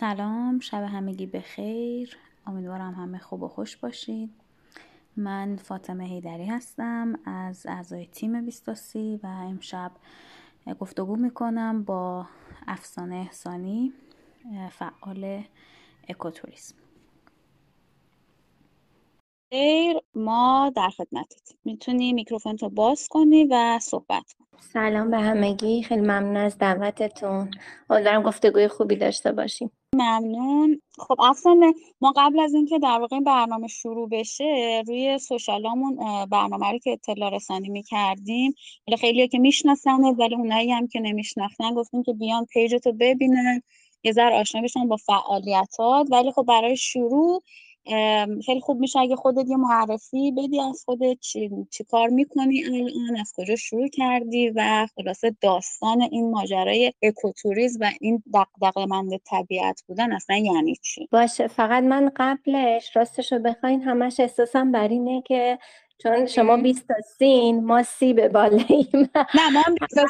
سلام شب همگی بخیر. امیدوارم همه خوب و خوش باشید. من فاطمه هیدری هستم از اعضای تیم بیستاسی و امشب گفتگو می‌کنم با افسانه احسانی فعال اکوتوریسم. خیر ما در خدمتت. می‌تونی میکروفون تو باز کنی و صحبت کنی سلام به همگی. خیلی ممنون از دعوتتون. امیدوارم گفتگوی خوبی داشته باشیم. ممنون. خب افسانه ما قبل از اینکه در واقع این برنامه شروع بشه روی social امون برنامه رو که اطلاع رسانی می‌کردیم حالا خیلی که می‌شناسن ولی اونایی هم که نمیشناختن گفتیم که بیان page تو ببینن یه ذره آشنا بشن با فعالیتات. ولی خب برای شروع خیلی خوب میشه اگه خودت یه معرفی بدی از خودت چی, چی کار می‌کنی الان از کجا شروع کردی و خلاصه داستان این ماجرای اکوتوریز و این دغدغه مند طبیعت بودن اصلا یعنی چی؟ باشه فقط من قبلش راستش رو بخواین همش احساسم بر اینه که چون شما 20 تا سین ما سی به بالاییم نه ما هم 20 تا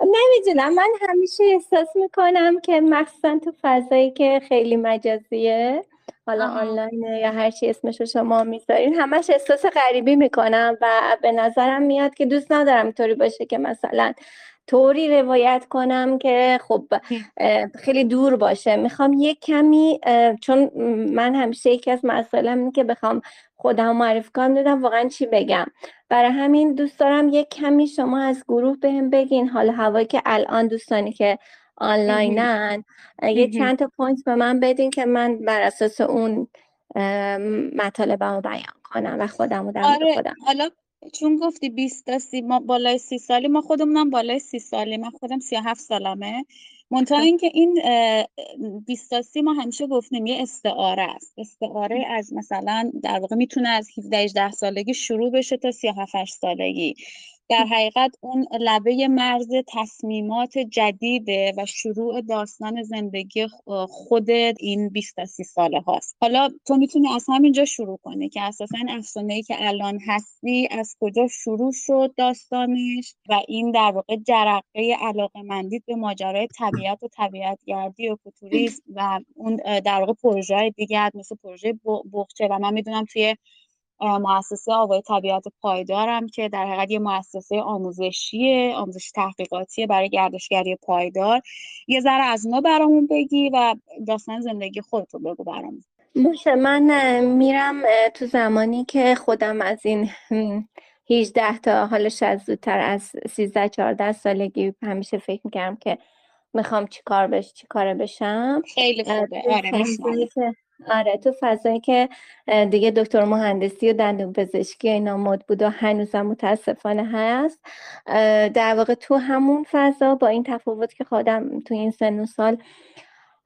نمی‌دونم من همیشه احساس می‌کنم که مخصوصا تو فضایی که خیلی مجازیه حالا آنلاین یا هر چی اسمش رو شما می‌ذارین همش احساس غریبی می‌کنم و به نظرم میاد که دوست ندارم اینطوری باشه که مثلا طوری روایت کنم که خب خیلی دور باشه. می‌خوام یک کمی چون من همیشه یکی از مسائلم اینه که بخوام خودم معرفی کنم دادم واقعا چی بگم. برای همین دوست دارم یک کمی شما از گروه بهم بگین. حال و هوایی که الان دوستانی که آنلاینن یه چند تا point به من بدین که من بر اساس اون مطالبمو بیان کنم و خودم در آره. خودم حالا چون گفتی 20 تا سی ما بالای سی سالی ما خودمونم بالای سی سالی من خودم 37 سالمه. منتها خب. اینکه این 20 تا سی ما همیشه گفتیم یه استعاره است. استعاره از مثلا در واقع می‌تونه از 17 18 سالگی شروع بشه تا 37 سالگی. در حقیقت اون لبه مرز تصمیمات جدیده و شروع داستان زندگی خود این 20 سی ساله هاست. حالا تو می‌تونی از همینجا شروع کنی که اساسا افسانه ای که الان هستی از کجا شروع شد داستانش و این در واقع جرقه علاقه مندید به ماجرای طبیعت و طبیعت گردی و کوتوریسم و اون در واقع پروژه دیگه مثل پروژه بخچه و من می‌دونم توی مؤسسه آوای طبیعت پایدارم که در حقیقت یه مؤسسه آموزشیه آموزش تحقیقاتیه برای گردشگری پایدار. یه ذره از اونا برامون بگی و داستان زندگی خودتو بگو برامون. باشه من میرم تو زمانی که خودم از این 18 تا حالا شاید زودتر از 13 14 سالگی همیشه فکر می‌کردم که می‌خوام چی کار بش چی کاره بشم. خیلی خوبه. آره آره تو فضایی که دیگه دکتر مهندسی و دندون پزشکی اینا مد بود و هنوزم متاسفانه هست. در واقع تو همون فضا با این تفاوت که خودم تو این سن و سال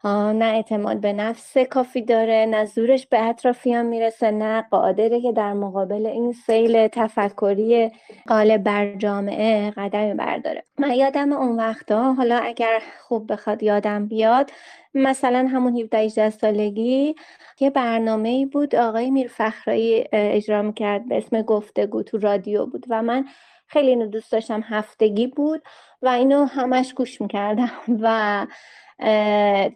نه اعتماد به نفس کافی داره نه زورش به اطرافیان می‌رسه نه قادره که در مقابل این سیل تفکری قالب بر جامعه قدمی برداره. من یادم اون وقتا حالا اگر خوب بخواد یادم بیاد مثلا همون 17 18 سالگی یه برنامه ای بود آقای میر فخرایی اجرا می‌کرد به اسم گفتگو تو رادیو بود و من خیلی اینو دوست داشتم هفتگی بود و اینو همش گوش می‌کردم. و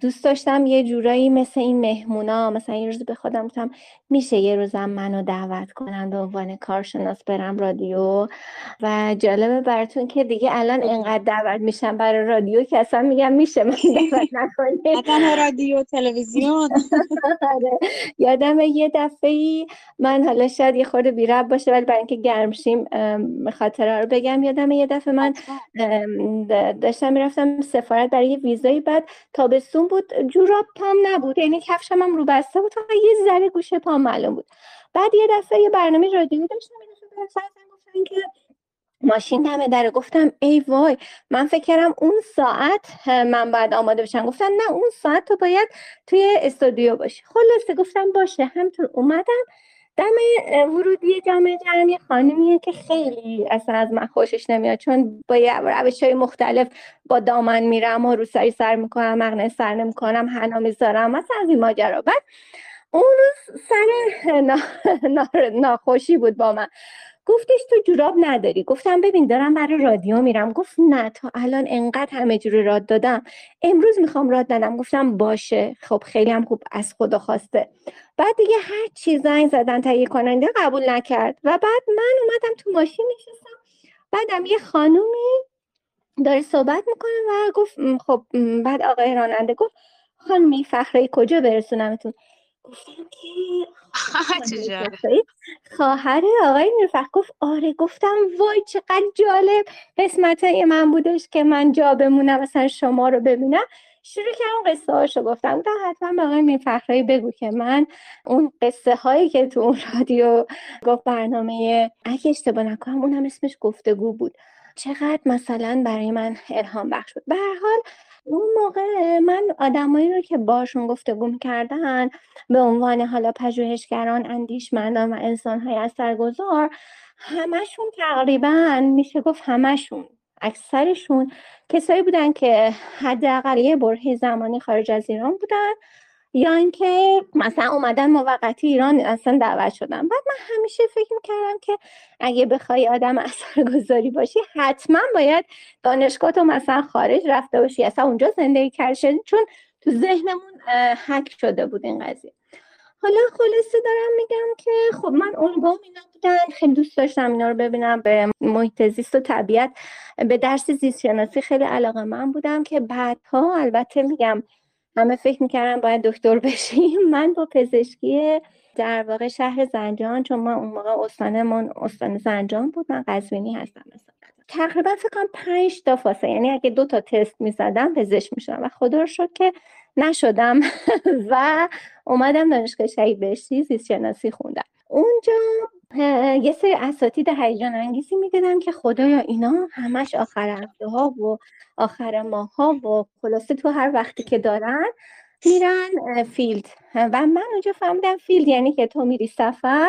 دوست داشتم یه جورایی مثل این مهمونا مثلا یه روز به خودم گفتم میشه یه روزم منو دعوت کنن به عنوان کارشناس برم رادیو؟ و جالبه براتون که دیگه الان انقدر دعوت میشم برای رادیو که اصلا میگم میشه من دعوت نکنید رادیو تلویزیون. آره. یادم یه دفعه ای من حالا شاید یه خورده بیرب باشه ولی برای اینکه گرم شیم خاطره رو بگم یادم یه دفعه من داشتم می‌رفتم سفارت برای یه ویزایی بعد تابستون بود. جوراب پام نبود. یعنی کفشم هم رو بسته بود. فقط یه ذره گوشه پام معلوم بود. بعد یه دفعه یه برنامه رادیویی داشتم. که ماشین دمه داره گفتم ای وای من فکر کردم اون ساعت من باید آماده بشم. گفتن نه اون ساعت تو باید توی استودیو باشی. خلاصه گفتم باشه. همطور اومدم. دم ورودی جامعه جمعی خانمیه که خیلی اصلا از من خوشش نمیاد چون با روش های مختلف با دامن میرم و روسری سر می‌کنم مغنه سر نمی‌کنم حنا می‌ذارم مثلا از این ماجرا. بعد اون روز سر ناخوشی بود با من. گفتش تو جوراب نداری. گفتم ببین دارم برای رادیو میرم. گفت نه تا الان انقدر همه جوری راد دادم. امروز می‌خوام راد دادم گفتم باشه. خب خیلی هم خوب از خدا خواسته. بعد دیگه هر چی زنگ زدن تهیه کننده قبول نکرد. و بعد من اومدم تو ماشین نشستم. بعدم یه خانومی داره صحبت می‌کنه و گفت خب بعد آقای راننده گفت خانمی فخره کجا برسونمتون؟ گفتم که خواهر آقای نیرفخ گفت آره گفتم وای چقدر جالب. قسمت من بودش که من جا بمونم مثلا شما رو ببینم. شروع کردم قصه هاشو گفتم. گفتم حتما به آقای میرفخرایی بگو که من اون قصه هایی که تو اون رادیو گفت برنامه اگه اشتباه نکنم اون هم اسمش گفتگو بود. چقدر مثلا برای من الهام بخش بود. به هر حال اون موقع من آدمایی رو که باشون گفتگو کردن به عنوان حالا پژوهشگران اندیشمندان و انسانهای اثرگذار همشون تقریبا میشه گفت همشون اکثرشون کسایی بودن که حداقل یه برهه زمانی خارج از ایران بودن. یا اینکه مثلا اومدن موقتی ایران اصلا دعوت شدن. بعد من همیشه فکر می‌کردم که اگه بخوای آدم اثرگذاری باشی حتما باید دانشگاه تو مثلا خارج رفته باشی. اصلا اونجا زندگی کردی. چون تو ذهنمون حک شده بود این قضیه. حالا خلاصه دارم میگم که خب من الگوم اینا بودن. خیلی دوست داشتم اینا رو ببینم. به محیط زیست و طبیعت به درس زیست شناسی خیلی علاقه من بودم که بعدها البته میگم همه فکر می‌کردم باید دکتر بشیم. من با پزشکی در واقع شهر زنجان چون ما اون موقع استانمون استان زنجان بود من قزوینی هستم مثلا. تقریبا فکر کنم پنج تا فاصله یعنی اگه دو تا تست می‌زدم پزشک می‌شدم و خدا رو شد که نشدم و اومدم دانشگاه شهید بهشتی زیست شناسی خوندم. اونجا یه سری اساتید هیجان انگیزی می‌دیدم که خدایا اینا همش آخر هفته ها و آخر ماه ها و خلاصه تو هر وقتی که دارن میرن field. و من اونجا فهمیدم field یعنی که تو میری سفر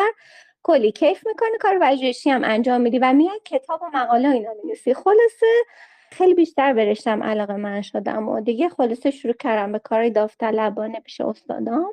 کلی کیف می‌کنی کار پژوهشی هم انجام میدی و میاد کتاب و مقاله اینا می‌نویسی. خلاصه خیلی بیشتر برشتم علاقه من شدم و دیگه خلاصه شروع کردم به کار داوطلبانه پیش استادام.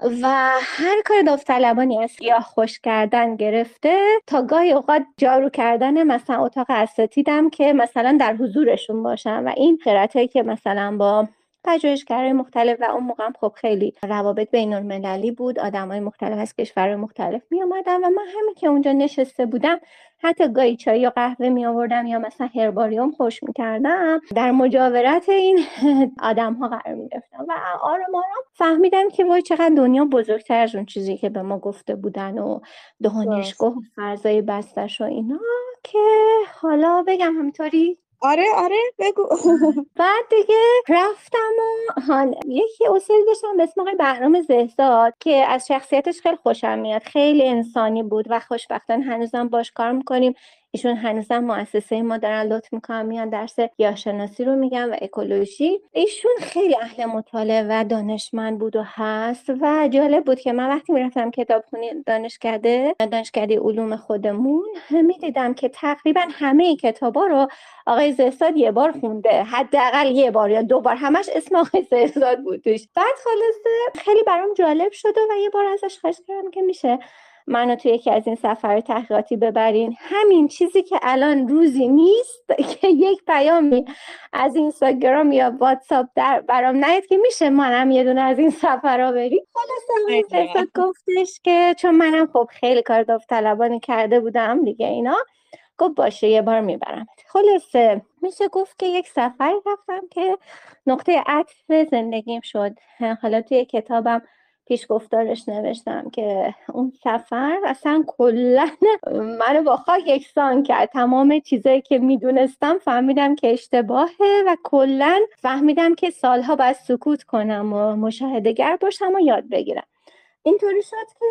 و هر کار داوطلبانی از یا خوش کردن گرفته تا گاهی اوقات جارو کردن مثلا اتاق اساتیدم که مثلا در حضورشون باشم و این قرائتی که مثلا با پژوهشگرای مختلف و اون موقع خب خیلی روابط بین المللی بود. های مختلف از کشور مختلف می آمدن و من همین که اونجا نشسته بودم حتی گاهی چای یا قهوه می آوردم یا مثلا هرباریوم خوش می کردم در مجاورت این آدم ها قرار می گرفتم و آرام آرام فهمیدم که وای چقدر دنیا بزرگتر از اون چیزی که به ما گفته بودن و دانشگاه و فرزای بستش و اینا که حالا بگم همینطوری آره آره بگو. بعد دیگه رفتم و یکی استادی داشتم به اسم آقای بهرام زهزاد که از شخصیتش خیلی خوشم میاد خیلی انسانی بود و خوشبختانه هنوزم باش کار می‌کنیم. ایشون هنوزم مؤسسه ما دارن لطف می‌کنن میان درس گیاهشناسی رو میگن و اکولوژی. ایشون خیلی اهل مطالعه و دانشمند بود و هست و جالب بود که من وقتی می‌رفتم کتابخونی دانشکده دانشکده علوم خودمون می‌دیدم که تقریبا همه کتابا رو آقای زهزاد یه بار خونده. حداقل یه بار یا دو بار همش اسم آقای زهزاد بود بعد خلاصه خیلی برام جالب شده و یه بار ازش خواهش کردم که میشه. منو تو یکی از این سفر تحقیقاتی ببرین. همین چیزی که الان روزی نیست که یک پیامی از اینستاگرام یا واتساپ در برام نیاد که میشه منم یه دونه از این سفرها بریم. خلاص گفتش که چون منم خب خیلی کار داوطلبانه کرده بودم دیگه اینا گفت باشه یه بار می‌برم. خلاصه میشه گفت که یک سفری رفتم که نقطه عطف زندگیم شد. حالا توی کتابم پیش گفتارش نوشتم که اون سفر اصلا کلا منو با خاک یکسان کرد. تمام چیزایی که می‌دونستم فهمیدم که اشتباهه و کلا فهمیدم که سالها باید سکوت کنم و مشاهدهگر باشم و یاد بگیرم. اینطوری شد که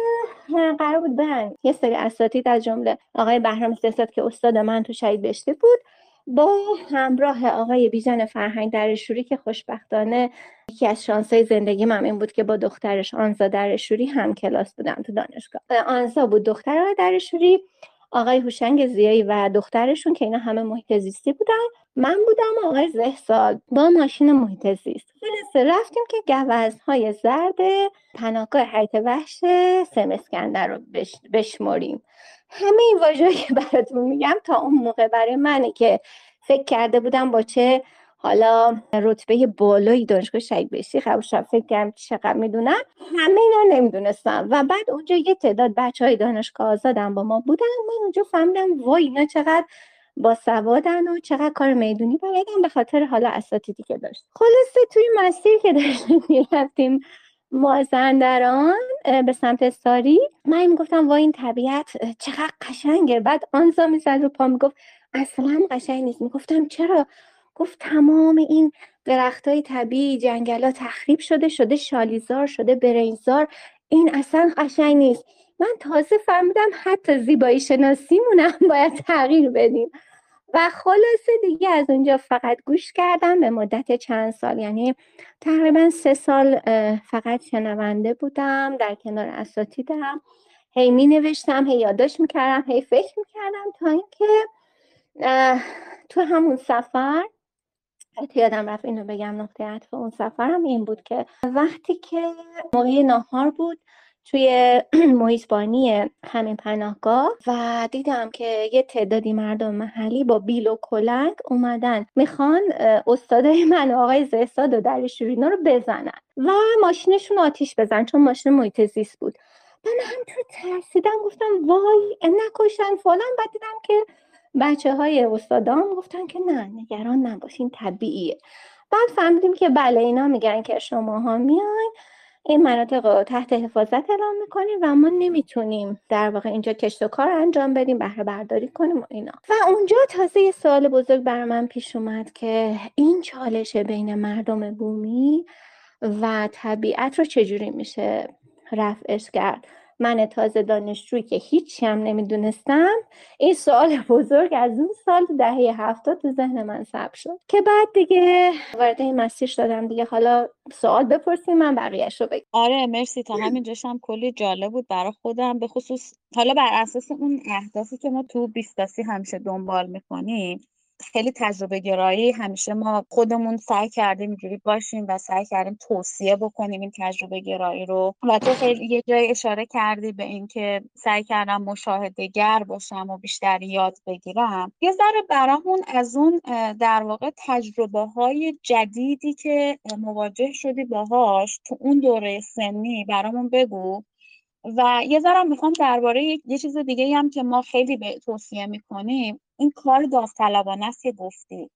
قرار بود برن یه سری اساتید از جمله آقای بهرام استثاد که استاد من تو شهید بشته بود با همراه آقای بیژن فرهنگ درشوری که خوشبختانه یکی از شانسای زندگی من این بود که با دخترش آنزا درشوری هم کلاس بودم تو دانشگاه. آنزا بود دختر آقای درشوری آقای هوشنگ زیایی و دخترشون که اینا همه محیط زیستی بودن. من بودم آقای زهسال با ماشین محیط زیست. خلاصه رفتیم که گوزهای زرد پناهگاه حیات وحش سمسکندر رو بش... بشمریم. همه این واژه‌ای که براتون میگم تا اون موقع برای منه که فکر کرده بودم با چه حالا رتبه بالایی دانشگاه شهید بهشتی خب فکر کردم چقدر می‌دونم. همه اینا نمی‌دونستم. و بعد اونجا یه تعداد بچه های دانشگاه آزادم با ما بودن. من اونجا فهمیدم وای اینا چقدر با سوادن و چقدر کار می‌دونی. بلدن به خاطر حالا اساتیدی که داشت. خلاصه توی مسیر که داشتیم می‌رفتیم مازندران به سمت ساری. من می‌گفتم وای این طبیعت چقدر قشنگه. بعد آنزا می‌زد رو پا می‌گفت اصلا قشنگ نیست. می‌گفتم چرا؟ گفت تمام این درخت های طبیعی جنگل ها تخریب شده شده شالیزار شده برینزار این اصلا قشنگ نیست. من تازه فهمیدم حتی زیبایی شناسیمونم باید تغییر بدیم. و خلاصه دیگه از اونجا فقط گوش کردم به مدت چند سال. یعنی تقریبا سه سال فقط شنونده بودم در کنار اساتیدم. هی می نوشتم هی یادداشت می‌کردم هی فکر می‌کردم تا اینکه تو همون سفر یادم رفت اینو بگم نقطه عطف اون سفرم این بود که وقتی که موقع ناهار بود توی محیطبانی همین پناهگاه و دیدم که یه تعدادی مردم محلی با بیل و کلنگ اومدن. می‌خوان استادای من آقای زهساد و در رو بزنن و ماشینشون آتیش بزن چون ماشین محیط زیست بود. من همینطور ترسیدم گفتم وای نکشن فلان. بعد دیدم که بچه های استادام گفتن که نه نگران نباشین طبیعیه. بعد فهمیدیم که بله اینا میگن که شما ها میاین این مناطق رو تحت حفاظت اعلام می‌کنیم و ما نمی‌تونیم در واقع اینجا کشت و کار انجام بدیم بهره برداری کنیم و اینا. و اونجا تازه یه سوال بزرگ بر من پیش اومد که این چالش بین مردم بومی و طبیعت رو چجوری میشه رفعش کرد؟ من تازه دانشجویی که هیچی هم نمی‌دونستم این سوال بزرگ از اون سال دهه هفتاد تو ذهن من ثبت شد. که بعد دیگه وارد این مسیر شدم دیگه. حالا سوال بپرسیم من بقیهش رو بگم. آره مرسی. تا همینجاش هم کلی جالب بود برای خودم. به خصوص حالا بر اساس اون اهدافی که ما تو بیستاسی همیشه دنبال می‌کنیم خیلی تجربه گرایی. همیشه ما خودمون سعی کردیم اینجوری باشیم و سعی کردیم توصیه بکنیم این تجربه گرایی رو. و تو خیلی یه جای اشاره کردی به اینکه سعی کردم مشاهده گر باشم و بیشتر یاد بگیرم. یه ذره برامون از اون در واقع تجربه های جدیدی که مواجه شدی باهاش تو اون دوره سنی برامون بگو. و یه ذره می‌خوام درباره یه چیز دیگه هم که ما خیلی به توصیه می‌کنیم. این کار داوطلبانه است که گفتی.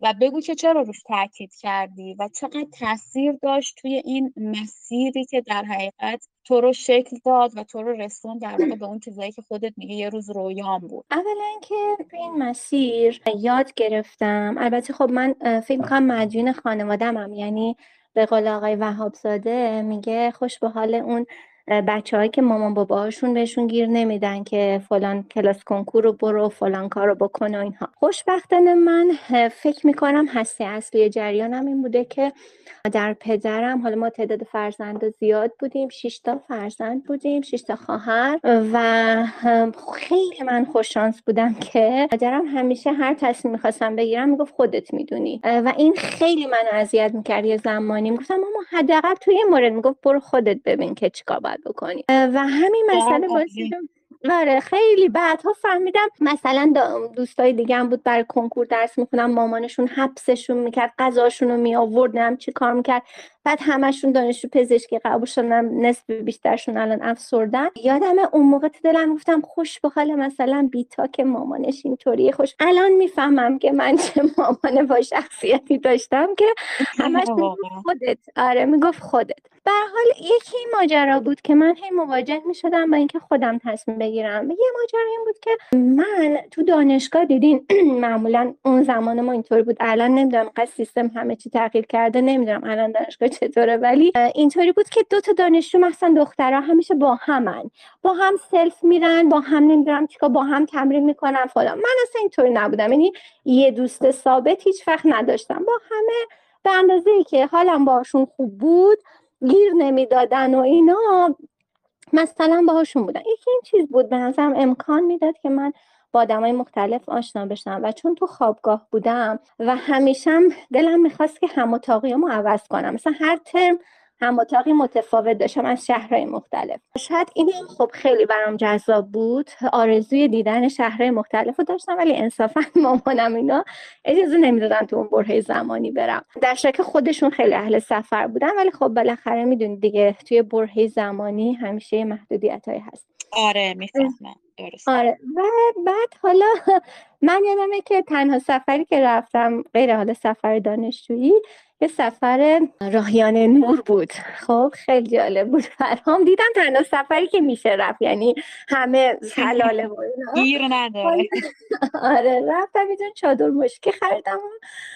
و بگو که چرا روش تاکید کردی و چقدر تاثیر داشت توی این مسیری که در حقیقت تو رو شکل داد و تو رو رسون در واقع به اون چیزایی که خودت میگه یه روز رویام بود. اولا که تو این مسیر یاد گرفتم. البته خب من فکر کنم مدیون خانوادمم یعنی به قول آقای وهابزاده میگه خوش به حال اون هایی که مامان باباهاشون بهشون گیر نمیدن که فلان کلاس کنکور رو برو فلان کار رو بکن و اینها. خوشبختانه من فکر می‌کنم هسته اصلی جریانم این بوده که در پدرم حالا ما تعداد فرزند زیاد بودیم شش تا فرزند بودیم شش تا خواهر و خیلی من خوششانس بودم که پدرم همیشه هر تصمیم می‌خواستم بگیرم می‌گفت خودت می‌دونی. و این خیلی من اذیت می‌کرد یه زمانی. می‌گفتم اما حداقل توی این مورد می‌گفت برو خودت ببین که چیکار باید بکنی. و همین مسئله باعث آره خیلی. بعدها فهمیدم مثلا دوستای دیگه هم بود برای کنکور درس می‌خونم مامانشون حبسشون می‌کرد غذاشون رو می آورد چی کار می‌کرد. بعد همشون دانشجو پزشکی قبول شدن نصف بیشترشون الان افسردن. یادم اون موقع تو دلم گفتم خوش به حال مثلا بیتا که مامانش اینطوری خوش. الان می‌فهمم که من چه مامان با شخصیتی داشتم که همش خودت. آره می‌گفت خودت. به حال یکی ماجرا بود که من هی مواجه می‌شدم با اینکه خودم تصمیم بگیرم. یه ماجرا این بود که من تو دانشگاه دیدین معمولا اون زمان ما اینطور بود. الان نمی‌دونم قصد سیستم همه چی تغییر کرده نمی‌دونم الان دانشگاه چطوره ولی اینطوری بود که دو تا دانشجو مثلا دخترها همیشه با همن با هم سلف میرن با هم نمی‌دونم چیکار با هم تمرین می‌کنن فلان. من اصلا اینطوری نبودم. یعنی یه دوست ثابت هیچ وقت نداشتم. با همه به اندازه ای که حالم باشون خوب بود گیر نمی‌دادن و اینا مثلا باهاشون بودن. یکی این چیز بود به نظرم امکان می‌داد که من با آدمای مختلف آشنا بشم و چون تو خوابگاه بودم و همیشه دلم می‌خواست که هم اتاقیامو عوض کنم. مثلا هر ترم هم اتاقی متفاوت داشتم از شهرهای مختلف. شاید این خب خیلی برام جذاب بود. آرزوی دیدن شهرهای مختلف رو داشتم ولی انصافا مامانم اینا اجازه نمی‌دادن تو اون بره زمانی برم. در شک خودشون خیلی اهل سفر بودن ولی خب بالاخره می‌دونید دیگه توی بره زمانی همیشه محدودیت های هست. آره می‌فهمم. آره. و بعد حالا من یادمه که تنها سفری که رفتم غیر حال سفر دانشجویی یه سفر راهیان نور بود. خب خیلی جالب بود. فرام دیدم تنها سفری که میشه رفت یعنی همه حلاله و گیر نداره آره رفتم اینجا چادر مشکی خریدم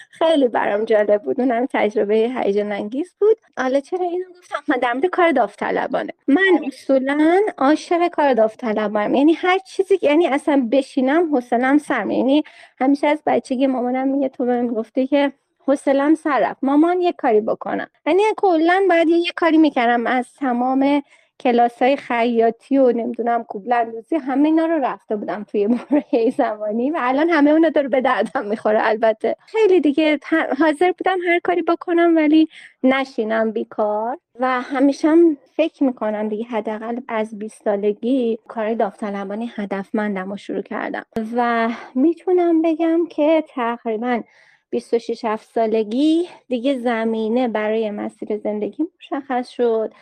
خیلی برام جالب بود. اونم تجربه هیجان انگیز بود. حالا چرا اینو گفتم؟ من در مورد کار داوطلبانه. من اصولا عاشق کار داوطلبانم. یعنی هر چیزی یعنی اصلا بشینم حوصلم سر یعنی همیشه از بچگی مامانم میگه تو بهم گفته که حوصلم سر مامان یه کاری بکنم. یعنی کلا باید یه کاری می‌کردم از تمام کلاس های خیاطی و نمی‌دونم کوبلندوزی همه اینا رو رفته بودم توی موره زمانی و الان همه اونا داره به دردم می‌خوره البته. خیلی دیگه حاضر بودم هر کاری بکنم ولی نشینم بیکار و همیشه هم فکر می‌کنم دیگه حداقل از 20 سالگی کار داوطلبانی هدفمندم رو شروع کردم. و می‌تونم بگم که تقریبا 26 7 سالگی دیگه زمینه برای مسیر زندگی مشخص شد.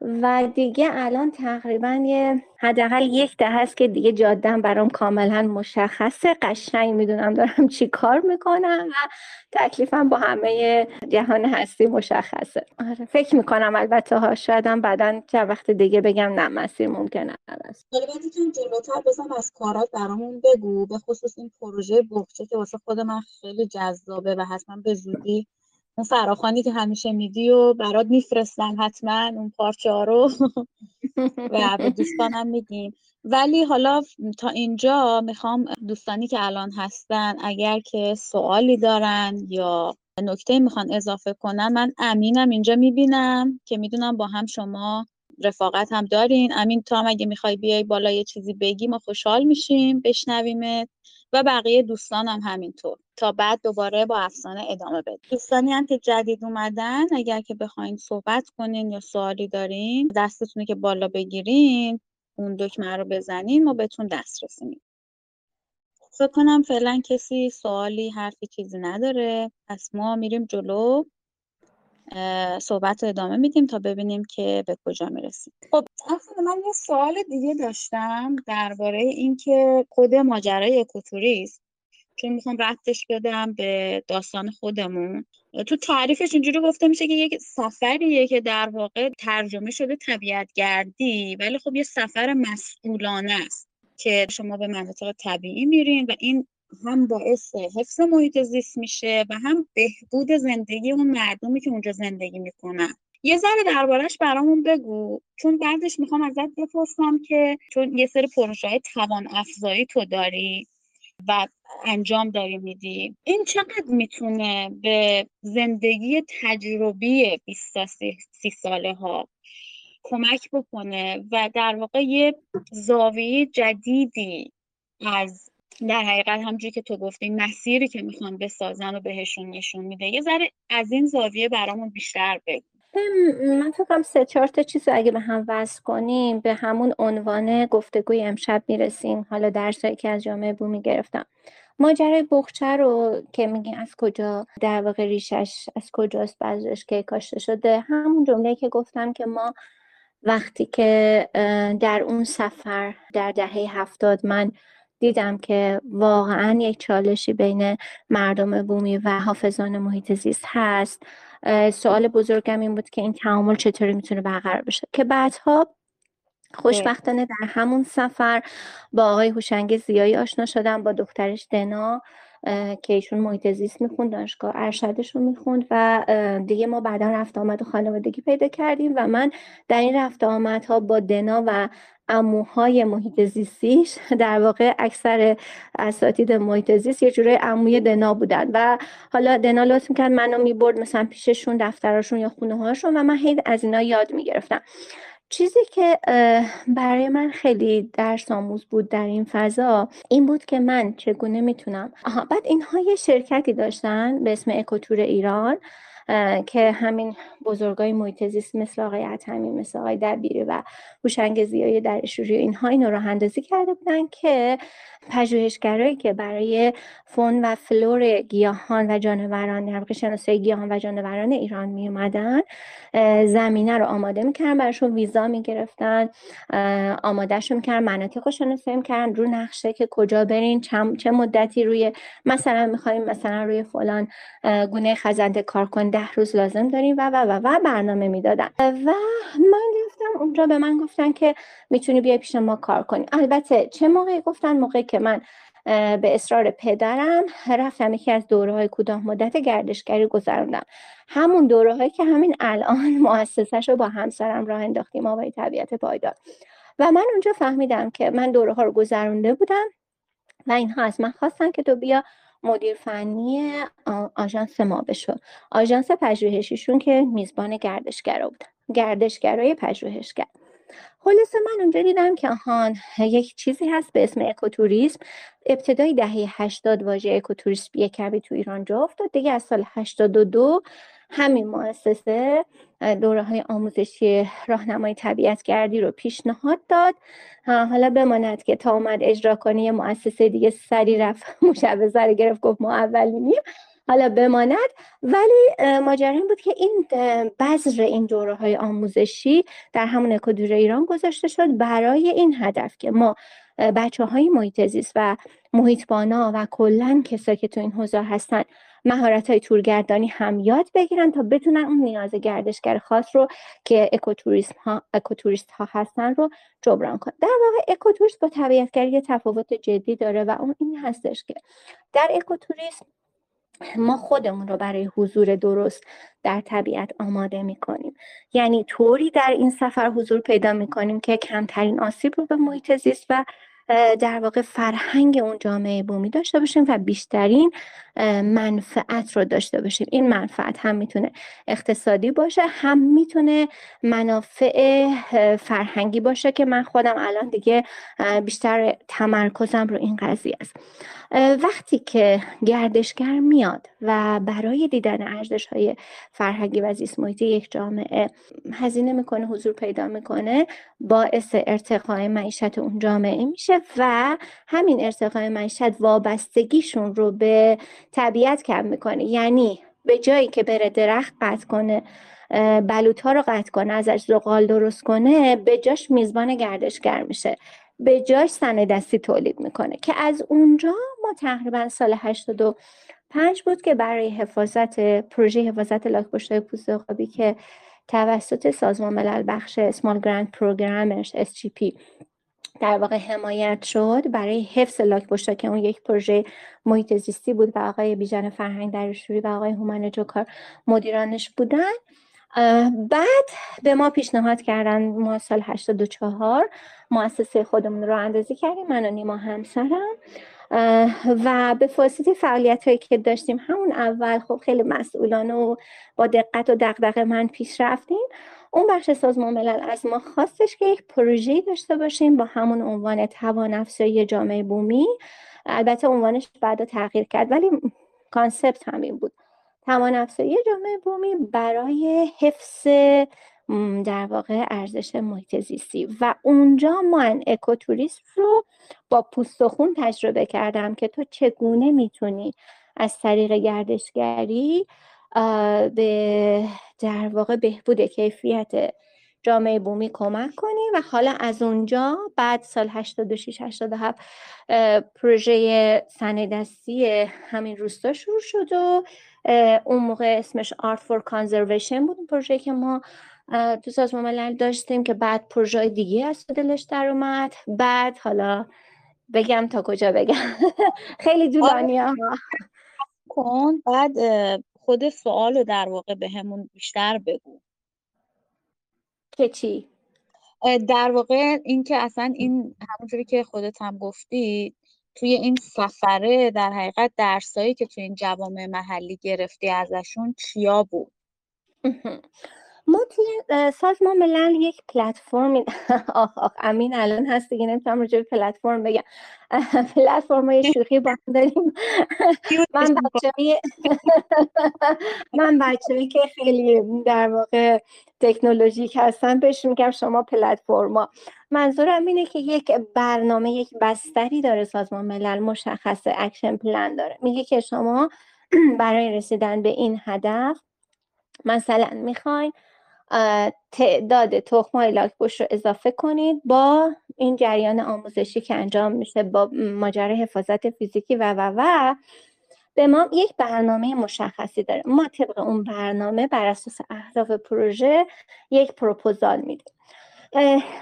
و دیگه الان تقریبا یه حداقل یک ده هست که دیگه جادم برام کاملا مشخصه. قشنگ می‌دونم دارم چی کار می‌کنم و تکلیفم با همه جهان هستی مشخصه. آره فکر می‌کنم البته ها شایدم بعدا چه وقت دیگه بگم نه مسیر ممکنه است. حالا بعد جلوتر بزن از کارات برامون بگو. به خصوص این پروژه بخچه که واسه خود من خیلی جذابه و حتما به زودی اون فراخانی که همیشه میدی و برات میفرستم حتما اون پارچه رو. و به دوستانم میگیم. ولی حالا تا اینجا می‌خوام دوستانی که الان هستن اگر که سوالی دارن یا نکته می‌خوان اضافه کنن من امینم اینجا می‌بینم که می‌دونم با هم شما رفاقت هم دارین. امین تو هم اگه می‌خوای بیای بالا یه چیزی بگی ما خوشحال میشیم. بشنویمت. و بقیه دوستانم هم همینطور. تا بعد دوباره با افسانه ادامه بدیم. دوستانی هم که جدید اومدن اگر که بخواین صحبت کنین یا سوالی دارین دستتونه که بالا بگیرین اون دکمه رو بزنین ما بهتون دسترسی میدیم. فکر کنم فعلا کسی سوالی حرفی چیزی نداره. پس ما میریم جلو. صحبت رو ادامه میدیم تا ببینیم که به کجا می‌رسیم. خب من یه سوال دیگه داشتم درباره اینکه خود ماجرای اکوتوریسم چون می‌خوام رفتش بدم به داستان خودمون. تو تعریفش اینجوری گفته میشه که یک سفریه که در واقع ترجمه شده طبیعت گردی ولی خب یه سفر مسئولانه است که شما به مناطق طبیعی میرین و این هم باعث حفظ محیط زیست میشه و هم بهبود زندگی اون مردمی که اونجا زندگی می‌کنن. یه ذره دربارش برامون بگو چون بعدش می‌خوام ازت بپرسم که چون یه سری پروژه های توان افزایی تو داری و انجام داری میدی این چقدر می‌تونه به زندگی تجربی 20 تا 30 ساله ها کمک بکنه و در واقع یه زاویه جدیدی از در حقیقت همجوری که تو گفتی مسیری که می‌خوان بسازن و بهشون نشون میده. یه ذره از این زاویه برامون بیشتر بگو. من فکرم سه چهار تا چیز اگه به هم وصل کنیم به همون عنوان گفتگوی امشب می‌رسیم. حالا درسایی که از جامعه بومی گرفتم. ماجرای بخچه رو که میگی از کجا در واقع ریشش از کجاست بذرش که کاشته شده همون جمله که گفتم که ما وقتی که در اون سفر در دهه هفتاد من دیدم که واقعا یک چالشی بین مردم بومی و حافظان محیط زیست هست. سوال بزرگم این بود که این تعامل چطوری می‌تونه برقرار بشه. که بعدها خوشبختانه در همون سفر با آقای هوشنگ زیایی آشنا شدم با دخترش دنا که ایشون محیط زیست می‌خوند دانشگاه ارشدش رو می‌خوند و دیگه ما بعدا رفت آمد و خانوادگی پیدا کردیم و من در این رفت آمدها با دنا و اموهای محیط زیستیش در واقع اکثر اساتید محیط زیست یه جوره اموی دنا بودن و حالا دنا لطف می‌کرد منو می‌برد مثلا پیششون دفتراشون یا خونه هاشون و من هی از اینا یاد می‌گرفتم. چیزی که برای من خیلی درس آموز بود در این فضا این بود که من چگونه می‌تونم آها بعد اینها یه شرکتی داشتن به اسم اکوتور ایران. که همین بزرگای محیط زیست مثل آقای عتمی مثل آقای دبیری و هوشنگ های در شوری اینها اینو راه اندازی کرده بودن که پژوهشگرایی که برای فون و فلور گیاهان و جانوران در واقع گیاهان و جانوران ایران می اومدن زمینه رو آماده می‌کردن براشون ویزا می‌گرفتن آمادهشون می‌کردن مناطق رو شناسایی می‌کردن رو نقشه که کجا برین چه مدتی روی مثلا می‌خوایم مثلا روی فلان گونه خزنده کار کن ده روز لازم داریم و و و و برنامه می‌دادن. و من رفتم اونجا به من گفتن که می‌تونی بیای پیش ما کار کنی. البته چه موقعی گفتن؟ موقعی که من به اصرار پدرم رفتم یکی از دوره های کوتاه مدت گردشگری گذروندم. همون دوره هایی که همین الان مؤسسش رو با همسرم راه انداختیم آقای طبیعت پایدار. و من اونجا فهمیدم که من دوره ها رو گذرونده بودم و اینها از من خواستن که تو بیا مدیر فنی آژانس ما بشو. آژانس پژوهشیشون که میزبان گردشگرا بودن گردشگرای پژوهشگر. خلاصه من اونجا دیدم که آهان یک چیزی هست به اسم اکوتوریسم. ابتدای دهه 80 واژه اکوتوریسم یک کمی تو ایران جا افتاد. دیگه از سال 82 همین مؤسسه دوره های آموزشی راهنمای طبیعت گردی رو پیشنهاد داد. حالا بماند که تا اومد اجرا کنی یه مؤسسه دیگه سری رفت مشوزه رو گرفت گفت ما اولینیم حالا بماند. ولی ماجرا این بود که این بذر این دوره های آموزشی در همون اکودور ایران گذاشته شد برای این هدف که ما بچه های محیط زیست و محیطبانا و کلا کسایی که تو این حوزه هستن مهارت های تورگردانی هم یاد بگیرن تا بتونن اون نیاز گردشگر خاص رو که اکوتوریسم ها اکوتوریست ها هستن رو جبران کنن. در واقع اکوتوریست با طبیعتگری تفاوت جدی داره و اون این هستش که در اکوتوریسم ما خودمون رو برای حضور درست در طبیعت آماده می کنیم یعنی طوری در این سفر حضور پیدا می کنیم که کمترین آسیب رو به محیط زیست و در واقع فرهنگ اون جامعه بومی داشته باشیم و بیشترین منفعت رو داشته باشیم. این منفعت هم می‌تونه اقتصادی باشه هم می‌تونه منافع فرهنگی باشه که من خودم الان دیگه بیشتر تمرکزم رو این قضیه است. وقتی که گردشگر میاد و برای دیدن ارزش های فرهنگی و زیست محیطی یک جامعه هزینه می‌کنه حضور پیدا می‌کنه باعث ارتقای معیشت اون جامعه میشه و همین ارتقای معیشت وابستگیشون رو به طبیعت کم می‌کنه یعنی به جایی که بره درخت قطع کنه بلوط ها رو قطع کنه ازش زغال درست کنه به جاش میزبان گردشگر میشه. به جاش سنه دستی تولید می‌کنه. که از اونجا ما تقریبا سال 85 بود که برای حفاظت پروژه حفاظت لاکپشت پوست که توسط سازمان ملل بخش اسمال گراند پروگرامش SGP در واقع حمایت شد برای حفظ لاک که اون یک پروژه محیط زیستی بود و آقای بیژن فرهنگ درشوری و آقای هومن جوکار مدیرانش بودن. بعد به ما پیشنهاد کردن ما سال 84 مؤسسه خودمون رو اندازی کردیم من و نیما همسرم. و به واسطه فعالیت هایی که داشتیم همون اول خب خیلی مسئولانه و با دقت و دقدقه من پیش رفتیم. اون بخش سازمان ملل از ما خواستش که یک پروژه داشته باشیم با همون عنوان توان افزایی جامعه بومی. البته عنوانش بعدا تغییر کرد ولی کانسپت همین بود. توان افزایی جامعه بومی برای حفظ در واقع ارزش محیط زیستی. و اونجا من اکوتوریسم رو با پوست و خون تجربه کردم که تو چگونه می‌تونی از طریق گردشگری به در واقع بهبود کیفیت جامعه بومی کمک کنی و حالا از اونجا بعد سال 86 87 پروژه سندستی همین روستا شروع شد و اون موقع اسمش Art for Conservation بود پروژه که ما تو سازمان ملل داشتیم که بعد پروژه دیگه از دلش در اومد. بعد حالا بگم تا کجا بگم. خیلی طولانی آره. کن. بعد خود سوال رو در واقع به همون بیشتر بگو که چی؟ در واقع این که اصلا این همونجوری که خودت هم گفتی توی این سفره در حقیقت درسایی که توی این جوامع محلی گرفتی ازشون چیا بود؟ ما توی سازمان ملل یک پلتفرم آخ آخ امین الان هست دیگه نمی‌تونم راجع پلتفرم بگم. پلتفرم های شوخی با داریم. من بچه من بچه که خیلی در واقع تکنولوژیک هستن بهش میگم شما پلتفرما. منظورم اینه که یک برنامه یک بستری داره سازمان ملل مشخص action plan داره. میگه که شما برای رسیدن به این هدف مثلا می‌خواین تعداد تخم های لاکپشت رو اضافه کنید با این جریان آموزشی که انجام میشه با ماجرای حفاظت فیزیکی و و و. به ما یک برنامه مشخصی داره. ما طبق اون برنامه بر اساس اهداف پروژه یک پروپوزال میدیم.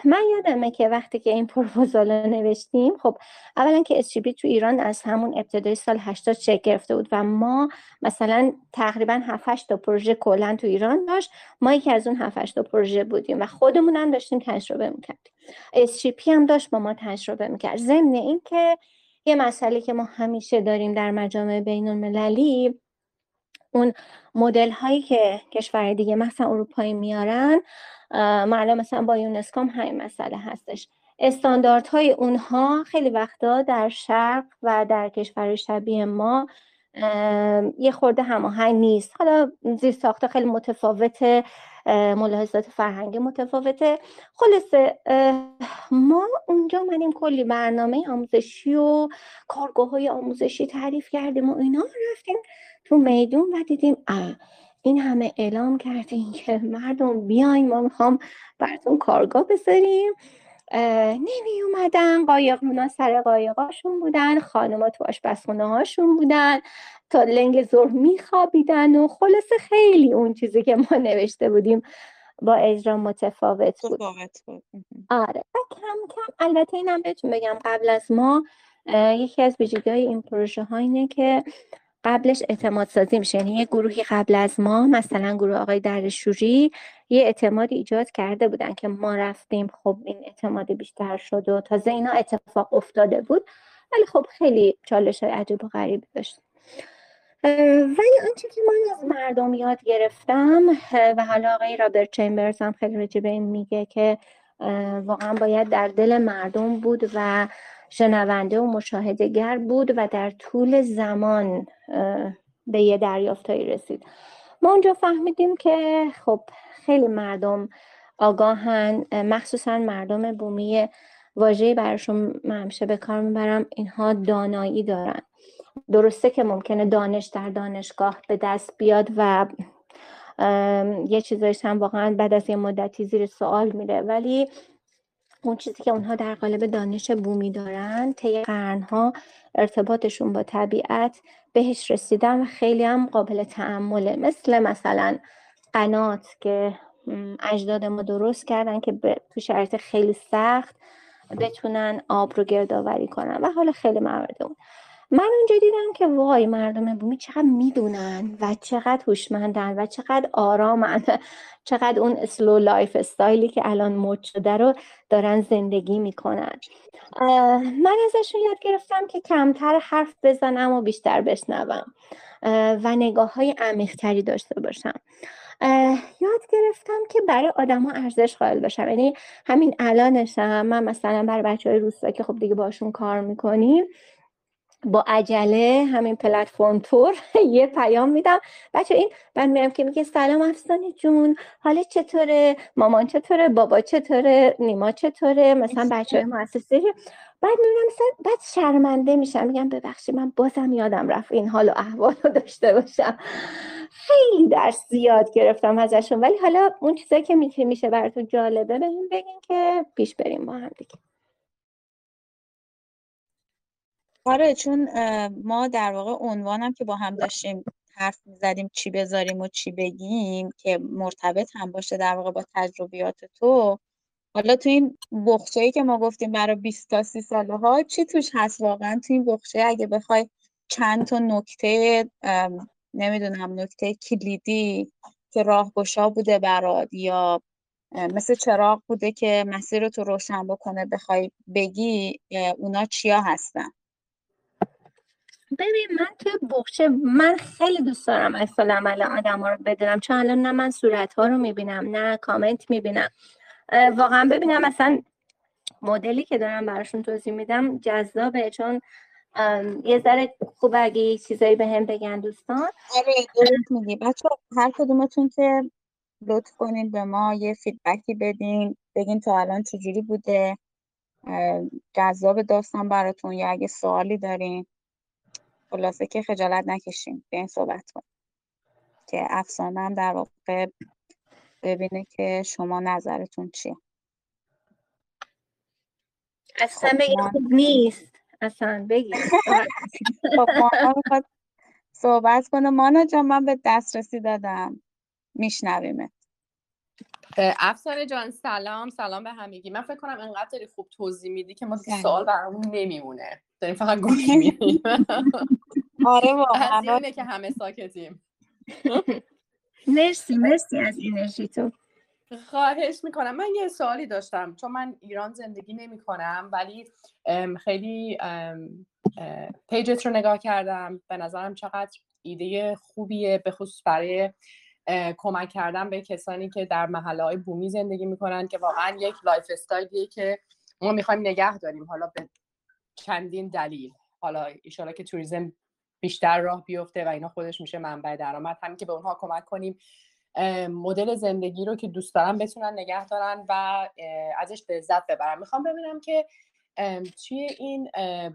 من یادمه که وقتی که این پروپوزال رو نوشتیم خب اولا که اسچیبی تو ایران از همون ابتدای سال 80 شکل گرفته بود و ما مثلا تقریبا 7 تا پروژه کلا تو ایران داشت. ما یکی از اون 7 تا پروژه بودیم و خودمون هم داشتیم تجربه می‌کردیم. اسچیپی هم داشت با ما تجربه می‌کرد. ضمن این که یه مسئله که ما همیشه داریم در مجامع بین المللی اون مدل هایی که کشور دیگه مثلا اروپایی میارن معلوم مثلا با یونسکام همین مسئله هستش. استانداردهای اونها خیلی وقتا در شرق و در کشور شبیه ما یه خورده هماهنگ نیست. حالا زیر ساخته خیلی متفاوته ملاحظات فرهنگی متفاوته. خلاصه ما اونجا منیم کلی برنامه آموزشی و کارگاه های آموزشی تعریف کردیم و اینا رفتیم تو میدون و دیدیم این همه اعلام کردیم که مردم بیاین ما می‌خوام براتون کارگاه بذاریم. نمی اومدن قایقونا سر قایقاشون بودن خانما تو آشپزخونه هاشون بودن. تا لنگ ظهر میخوابیدن و خلاصه خیلی اون چیزی که ما نوشته بودیم با اجرا متفاوت بود. آره و کم کم البته اینم بهتون بگم قبل از ما یکی از ویژگی های این پروژه ها اینه که قبلش اعتماد سازی میشه یعنی یه گروهی قبل از ما مثلا گروه آقای درشوری یه اعتمادی ایجاد کرده بودن که ما رفتیم. خب این اعتماد بیشتر شد و تازه اینا اتفاق افتاده بود. ولی خب خیلی چالش های عجیب و غریبی داشت. ولی آنچه که من از مردم یاد گرفتم و حالا آقای رابرت چمبرز هم خیلی راجع به این میگه که واقعا باید در دل مردم بود و شنونده و مشاهدهگر بود و در طول زمان به یه دریافتایی رسید. ما اونجا فهمیدیم که خب خیلی مردم آگاهن مخصوصا مردم بومی واژه‌ای براشون من همیشه به کار می‌برم اینها دانایی دارن. درسته که ممکنه دانش در دانشگاه به دست بیاد و یه چیزایش هم واقعا بعد از یه مدتی زیر سوال میره ولی اون چیزی که اونها در قالب دانش بومی دارن طی قرنها ارتباطشون با طبیعت بهش رسیدن و خیلی هم قابل تعمله مثل مثلا قنات که اجداد ما درست کردن که تو شرایط خیلی سخت بتونن آب رو گردآوری کنن و حالا خیلی موارد اون. من اونجا دیدم که وای مردم بومی چقدر می‌دونن و چقدر هوشمندن و چقدر آرامن. چقدر اون slow lifestyle ی که الان مد شده رو دارن زندگی می‌کنن. من ازشون یاد گرفتم که کمتر حرف بزنم و بیشتر بشنوم. و نگاه های عمیقتری داشته باشم. یاد گرفتم که برای آدما ارزش قائل باشم. یعنی همین الانشم. من مثلا برای بچه های روستا که خب دیگه باشون کار می‌کنیم با عجله همین پلتفرم تور یه پیام میدم. بچه این من میرم که میگه سلام افسانه جون. حالا چطوره؟ مامان چطوره؟ بابا چطوره؟ نیما چطوره؟ مثلا بچه های مؤسسه بعد می‌بینم بعد شرمنده میشم. میگم ببخشید من بازم یادم رفت این حال و احوال رو داشته باشم. خیلی درس زیاد گرفتم ازشون. ولی حالا اون چیزایی که میشه براتون جالبه بگیم بگین که پیش بریم با هم دیگه. آره چون ما در واقع عنوانم که با هم داشتیم حرف می‌زدیم چی بذاریم و چی بگیم که مرتبط هم باشه در واقع با تجربیات تو حالا تو این بخچه که ما گفتیم برای 20 تا 30 ساله ها چی توش هست واقعا؟ تو این بخچه اگه بخوای چند تا نکته نمی‌دونم نکته کلیدی که راهگشا بوده برات یا مثل چراغ بوده که مسیر تو روشن بکنه بخوای بگی اونا چیا هستن؟ ببین من توی بخچه من خیلی دوست دارم سال عمل آدم ها رو بدونم چون الان نه من صورت ها رو می‌بینم نه کامنت می‌بینم. واقعا ببینم مثلا مدلی که دارم براشون توضیح میدم جذابه چون یه ذره خوب اگه چیزایی به هم بگن دوستان. آره میگی. بچه هر کدومتون که لطف کنین به ما یه فیدبکی بدین بگین تا الان چجوری بوده. جذاب داستان براتون یا اگه سوالی دارین. خلاصه که خجالت نکشین. به این صحبت کن که افسانه هم در واقع ببینه که شما نظرتون چیه. اصلا خب، بگی خوب نیست. اصلا بگی خب مانا صحبت کنه. مانا جان من به دسترسی دادم. میشنویمه افسانه جان سلام. سلام به همگی. من فکر کنم انقدر خوب توضیح میدی که ما سوال برامون نمیمونه. داریم فقط گوش میدیم. آره واقعا اینه که همه ساکتیم. مرسی مرسی از انرژی تو. خواهش می‌کنم. من یه سوالی داشتم. چون من ایران زندگی نمی کنم ولی خیلی پیجت رو نگاه کردم. به نظرم چقدر ایده خوبیه به خصوص برای کمک کردن به کسانی که در محله های بومی زندگی می‌کنن که واقعا یک lifestyle یه که ما می‌خوایم نگه داریم. حالا به چندین دلیل. حالا ایشالا که tourism بیشتر راه بیفته و اینا خودش میشه منبع درآمد. همین که به اونها کمک کنیم. مدل زندگی رو که دوست دارن بتونن نگه دارن و ازش لذت ببرن. می‌خوام ببینم که توی این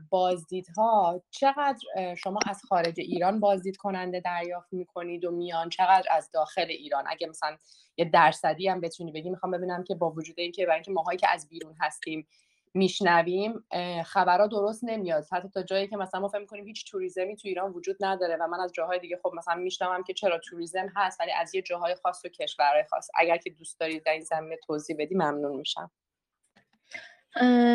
بازدیدها چقدر شما از خارج ایران بازدید کننده دریافت می‌کنید و میان؟ چقدر از داخل ایران؟ اگه مثلا یه درصدی هم بتونی بگی می‌خوام ببینم که با وجود اینکه برای اینکه ماهایی که از بیرون هستیم میشنویم خبرها درست نمیاد. حتی تا جایی که مثلا ما فکر می‌کنیم هیچ توریزمی تو ایران وجود نداره و من از جاهای دیگه خب مثلا میشنوم که چرا توریزم هست ولی از یه جاهای خاص و کشورهای خاص. اگر که دوست دارید در این زمینه توضیح بدی ممنون میشم.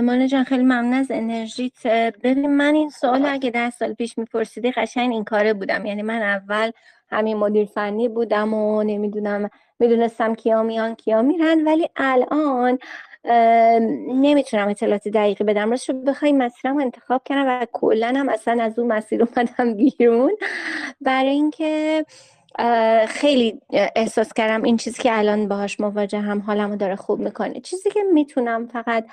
مانا جان خیلی ممنون از انرژیت. ببین من این سوال اگه ده سال پیش میپرسیدی قشنگ این کاره بودم. یعنی من اول همین مدیر فنی بودم و نمی‌دونم می‌دونستم کیا میان کیا میرن. ولی الان نمی‌تونم اطلاعات دقیقی بدم. راستش بخوای مسیرم انتخاب کردم و کلا هم اصلا از اون مسیر اومدم بیرون. برای اینکه خیلی احساس کردم این چیزی که الان باهاش مواجه هم حالمو داره خوب می‌کنه. چیزی که می‌تونم فقط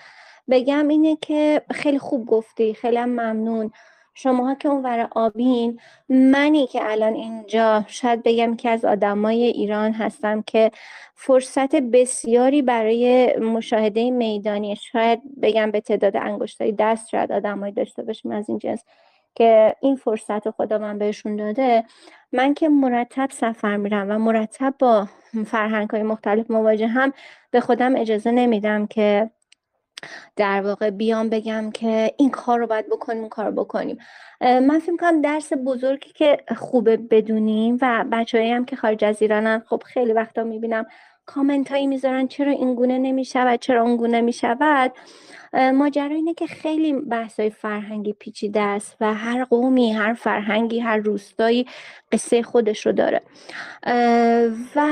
بگم اینه که خیلی خوب گفتی خیلی هم ممنون. شماها که اونور آبین منی که الان اینجا شاید بگم که از آدمای ایران هستم که فرصت بسیاری برای مشاهده میدانی شاید بگم به تعداد انگشتای دست شاید آدمایی داشته باشیم از این جنس که این فرصت رو خدا من بهشون داده. من که مرتب سفر میرم و مرتب با فرهنگ های مختلف مواجه هم به خودم اجازه نمیدم که در واقع بیام بگم که این کار رو باید بکنیم اون کار رو بکنیم. من فکر کنم درس بزرگی که خوبه بدونیم و بچه‌ای هم که خارج از ایرانن خب خیلی وقتا می‌بینم کامنت هایی می‌ذارن چرا این گونه نمی‌شود چرا اون گونه می‌شود. ماجرا اینه که خیلی بحث های فرهنگی پیچیده است و هر قومی هر فرهنگی هر روستایی قصه خودش رو داره. و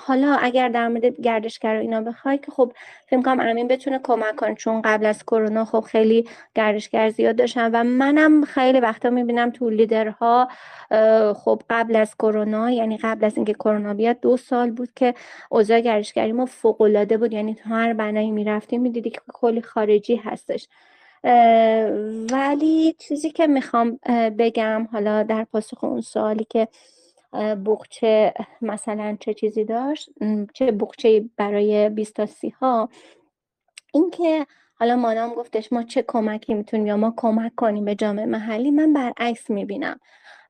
حالا اگر در مورد گردشگر اینا بخوای که خب فکر کنم امین بتونه کمک کنه چون قبل از کرونا خب خیلی گردشگر زیاد داشتن و منم خیلی وقتا می‌بینم تو لیدرها خب قبل از کرونا یعنی قبل از اینکه کرونا بیاد دو سال بود که اوضاع گردشگری ما فوق العاده بود. یعنی تو هر بنایی می‌رفتیم می‌دیدی که کلی خارجی هستش. ولی چیزی که می‌خوام بگم حالا در پاسخ اون سوالی که بخچه مثلا چه چیزی داشت چه بخچه برای بیستاسی ها اینکه حالا مانام گفتش ما چه کمکی می‌تونیم یا ما کمک کنیم به جامعه محلی من برعکس می‌بینم.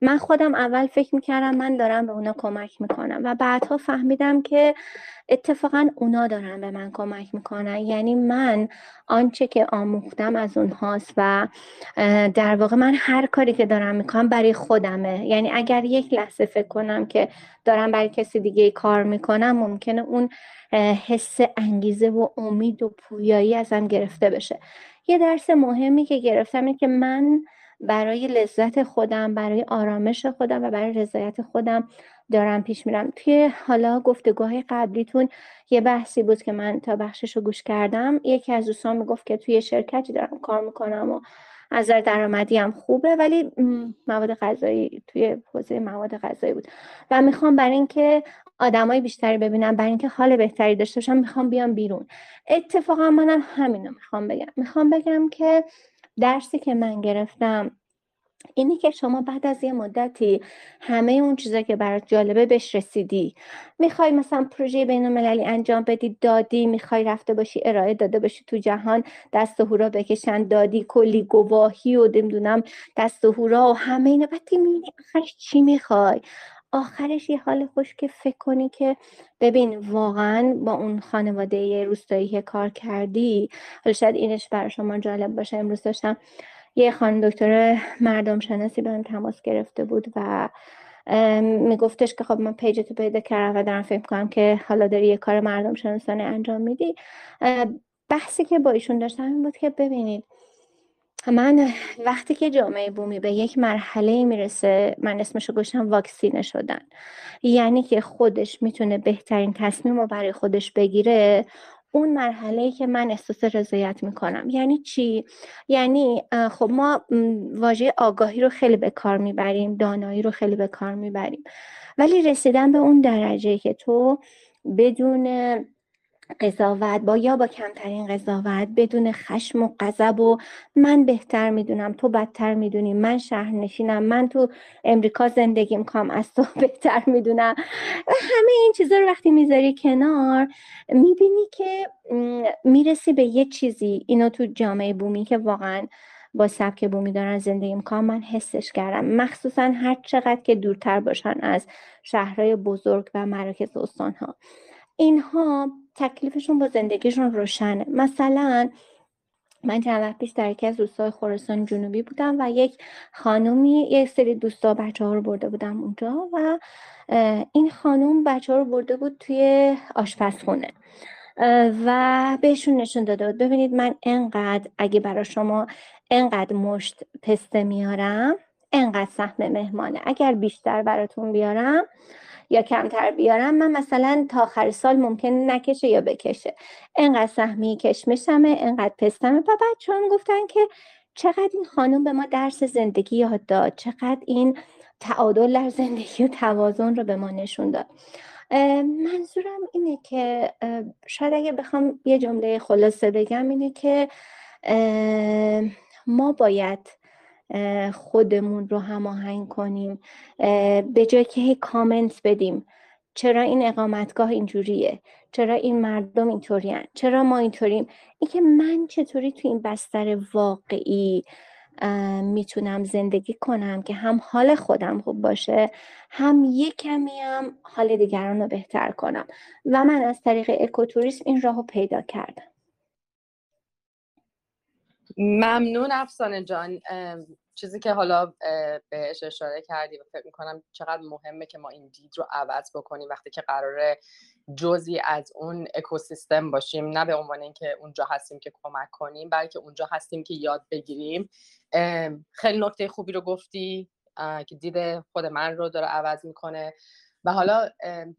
من خودم اول فکر می‌کردم من دارم به اونا کمک می‌کنم و بعدها فهمیدم که اتفاقا اونا دارن به من کمک می‌کنن. یعنی من آنچه که آموختم از اونهاست و در واقع من هر کاری که دارم می‌کنم برای خودمه. یعنی اگر یک لحظه فکر کنم که دارم برای کسی دیگه کار می‌کنم ممکنه اون حس انگیزه و امید و پویایی ازم گرفته بشه. یه درس مهمی که گرفتم اینه که من برای لذت خودم برای آرامش خودم و برای رضایت خودم دارم پیش میرم. توی حالا گفتگوهای قبلیتون یه بحثی بود که من تا بخشش رو گوش کردم. یکی از دوستان می‌گفت که توی شرکتی دارم کار می‌کنم و از درآمدی هم خوبه ولی مواد غذایی توی حوزه مواد غذایی بود. و می‌خوام برای اینکه آدمای بیشتری ببینم برای اینکه حال بهتری داشته باشم می‌خوام بیام بیرون. اتفاقا منم همینو می‌خوام بگم. می‌خوام بگم که درسی که من گرفتم اینی که شما بعد از یه مدتی همه اون چیزا که برات جالبه بهش رسیدی. می‌خوای مثلا پروژه بین المللی انجام بدی دادی می‌خوای رفته باشی ارائه داده باشی تو جهان دست و هورا بکشن دادی کلی گواهی و نمی‌دونم دست و هورا و همه اینا. بعد آخرش چی می‌خوای؟ آخرش یه حال خوش که فکر کنی که ببین واقعا با اون خانواده روستایی که کار کردی حالا شاید اینش برای شما جالب باشه. امروز داشتم یه خانم دکتر مردم شناسی به تماس گرفته بود و میگفتش که خب من پیجتو پیدا کردم و دارم فکر کنم که حالا داری یه کار مردم شناسانه انجام میدی. بحثی که با ایشون داشتم این بود که ببینید من وقتی که جامعه بومی به یک مرحله می‌رسه من اسمشو گوشتم واکسینه شدن. یعنی که خودش می‌تونه بهترین تصمیم رو برای خودش بگیره اون مرحله که من احساس رضایت می‌کنم. یعنی چی؟ یعنی خب ما واژه آگاهی رو خیلی به کار می‌بریم دانایی رو خیلی به کار می‌بریم. ولی رسیدن به اون درجه که تو بدون قضاوت با یا با کمترین قضاوت بدون خشم و غضب و من بهتر می‌دونم تو بدتر می‌دونی من شهرنشینم من تو امریکا زندگی می‌کنم از تو بهتر می‌دونم. و همه این چیزا رو وقتی می‌ذاری کنار می‌بینی که می‌رسی به یه چیزی. اینو تو جامعه بومی که واقعا با سبک بومی دارن زندگی می‌کنم من حسش کردم. مخصوصا هر چقدر که دورتر باشن از شهرهای بزرگ و مراکز استانها. اینها تکلیفشون با زندگیشون روشنه. مثلا من چند وقت پیش در یکی از روستای خراسان جنوبی بودم و یک خانومی یک سری دوستا بچه ها رو برده بودم اونجا و این خانوم بچه ها رو برده بود توی آشپزخونه. و بهشون نشون داده بود ببینید من انقدر اگه برای شما انقدر مشت پسته میارم انقدر سهم مهمانه اگر بیشتر براتون بیارم یا کمتر بیارم من مثلا تا آخر سال ممکن نکشه یا بکشه. انقدر سهمی کشمشمه انقدر پستمه. و بچه هم گفتن که چقدر این خانم به ما درس زندگی یاد داد چقدر این تعادل در زندگی و توازن رو به ما نشون داد. منظورم اینه که شاید اگه بخوام یه جمله خلاصه بگم اینه که ما باید خودمون رو هماهنگ کنیم به جای که هی کامنت بدیم. چرا این اقامتگاه اینجوریه؟ چرا این مردم اینطورین؟ چرا ما اینطوریم؟ اینکه من چطوری تو این بستر واقعی می‌تونم زندگی کنم که هم حال خودم خوب باشه هم یک کمی هم حال دیگران رو بهتر کنم. و من از طریق اکوتوریسم این راه رو پیدا کردم. ممنون افسانه جان. چیزی که حالا بهش اشاره کردی و فکر می‌کنم چقدر مهمه که ما این دید رو عوض بکنیم وقتی که قراره جزی از اون اکوسیستم باشیم نه به عنوان اینکه اونجا هستیم که کمک کنیم بلکه اونجا هستیم که یاد بگیریم. خیلی نکته خوبی رو گفتی که دید خود من رو داره عوض می‌کنه. و حالا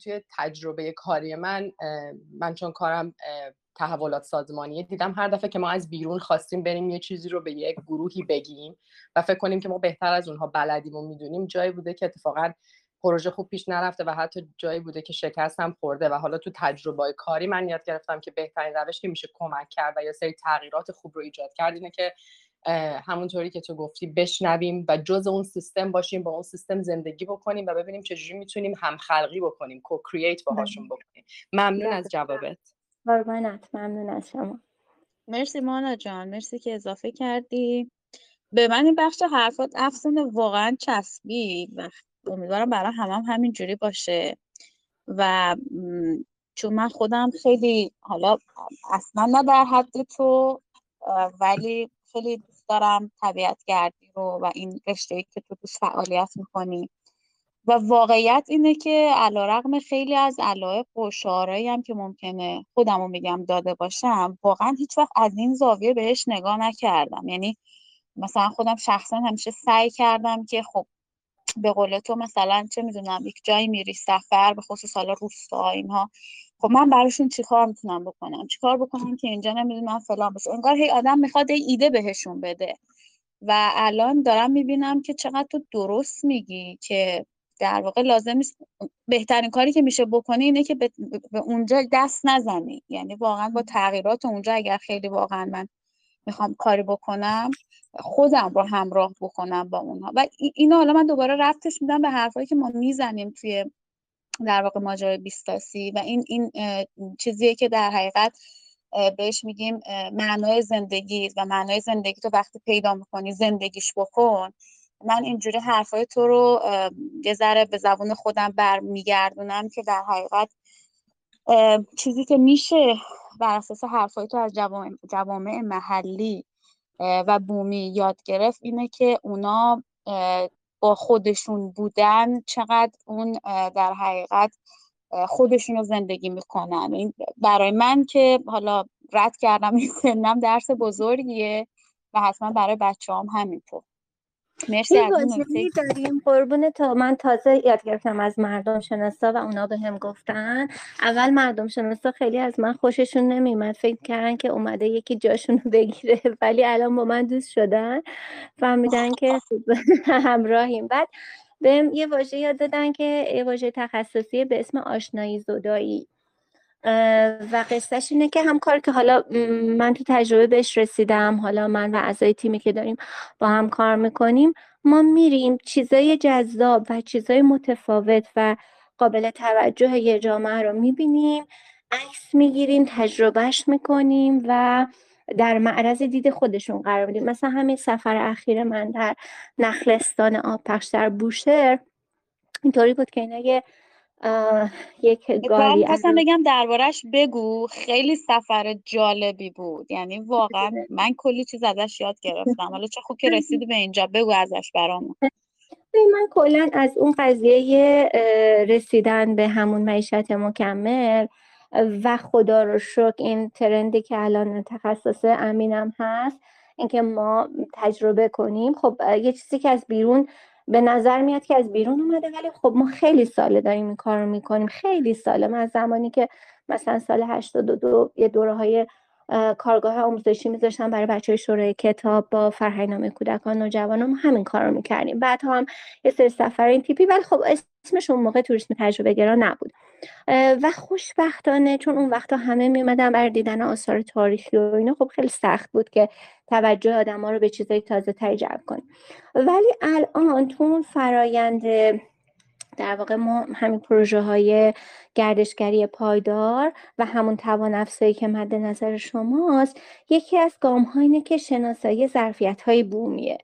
توی تجربه کاری من من چون کارم تحولات سازمانی دیدم هر دفعه که ما از بیرون خواستیم بریم یه چیزی رو به یک گروهی بگیم و فکر کنیم که ما بهتر از اونها بلدیم و می‌دونیم جایی بوده که اتفاقا پروژه خوب پیش نرفته و حتی جایی بوده که شکست هم خورده و حالا تو تجربه کاری من یاد گرفتم که بهترین روش که میشه کمک کرد و یا سری تغییرات خوب رو ایجاد کرد اینه که همونطوری که تو گفتی بشنویم و جز اون سیستم باشیم با اون سیستم زندگی بکنیم و ببینیم چجوری می‌تونیم همخلقی بکنیم کو کرییت باهاشون بکنیم. ممنون از جوابت. قربانت. ممنون از شما. مرسی مانا جان. مرسی که اضافه کردی. به من این بخش حرفات افسانه واقعا چسبی و امیدوارم برای همه هم همین جوری باشه. و چون من خودم خیلی حالا اصلا نه در حد تو ولی خیلی دوست دارم طبیعت گردی رو و این رشته که تو دوست فعالیت می‌کنی. و واقعیت اینه که علا رقم خیلی از علایق و هم که ممکنه خودمو میگم داده باشم واقعا هیچ وقت از این زاویه بهش نگاه نکردم. یعنی مثلا خودم شخصا همیشه سعی کردم که خب به قول تو مثلا چه می‌دونم یک جایی میری سفر به خصوص حالا روستا اینها خب من براشون چیکار می‌تونم بکنم؟ چیکار بکنم که اینجا نمی‌دونم فلان بشه انگار هی آدم می‌خواد ایده بهشون بده. و الان دارم می‌بینم که چقدر تو درست میگی که در واقع لازم نیست. بهترین کاری که میشه بکنی اینه که به اونجا دست نزنی. یعنی واقعا با تغییرات اونجا اگر خیلی واقعا من می‌خوام کاری بکنم خودم رو همراه بکنم با اونها. و اینو حالا من دوباره رفتش میدم به حرفایی که ما می‌زنیم توی در واقع ماجرای بیستاسی و این این چیزیه که در حقیقت بهش میگیم معنای زندگی و معنای زندگی تو وقتی پیدا می‌کنی زندگیش بکن. من اینجوری حرفای تو رو یه ذره به زبون خودم برمیگردونم که در حقیقت چیزی که میشه بر اساس حرفای تو از جوامع محلی و بومی یاد گرفت اینه که اونا با خودشون بودن چقدر اون در حقیقت خودشون رو زندگی می‌کنن. این برای من که حالا رد کردم این سنم درس بزرگیه و حتما برای بچه هم همینطور. مرسی داریم قربون تا من تازه یاد گرفتم از مردم شناسا و اونا به هم گفتن. اول مردم شناسا خیلی از من خوششون نمیمد فکر کردن که اومده یکی جاشون رو بگیره. ولی الان با من دوست شدن. فهمیدن که همراهیم. بعد بهم یه واژه یاد دادن که یه واژه تخصصی به اسم آشنایی زدایی. و قصهش اینه که هم کار که حالا من تو تجربه بهش رسیدم حالا من و اعضای تیمی که داریم با هم کار می‌کنیم ما میریم چیزای جذاب و چیزای متفاوت و قابل توجه یه جامعه رو می‌بینیم عکس می‌گیریم تجربهش می‌کنیم و در معرض دید خودشون قرار میدیم. مثلا همین سفر اخیر من در نخلستان آبپخش در بوشهر اینطوری بود که اینا یه یک گاری خواستم بگم دربارش بگو. خیلی سفر جالبی بود. یعنی واقعا من کلی چیز ازش یاد گرفتم. حالا چه خوب که رسیدی به اینجا. بگو ازش برامون. من کلا از اون قضیه رسیدن به همون معیشت مکمل و خدا رو شکر این ترندی که الان تخصص امینم هست اینکه ما تجربه کنیم. خب یه چیزی که از بیرون به نظر میاد که از بیرون اومده ولی خب ما خیلی ساله داریم این کار رو می‌کنیم. خیلی ساله. من از زمانی که مثلا سال 82 یه دوره های کارگاه آموزشی میذاشتم برای بچه شورای کتاب با فرهنگنامه کودکان نوجوانان ما همین کار رو می‌کردیم. بعد هم یه سری سفر این تیپی ولی خب اسمش اون موقع توریسم تجربه گرا نبود و خوشبختانه چون اون وقتا همه میمدن برای دیدن آثار تاریخی و اینا خب خیلی سخت بود که توجه آدم ها رو به چیزای تازه تری جلب کنیم. ولی الان تو اون فرایند در واقع ما همین پروژه های گردشگری پایدار و همون توان افزایی که مد نظر شماست یکی از گام ها اینه که شناسایی ظرفیت های بومیه.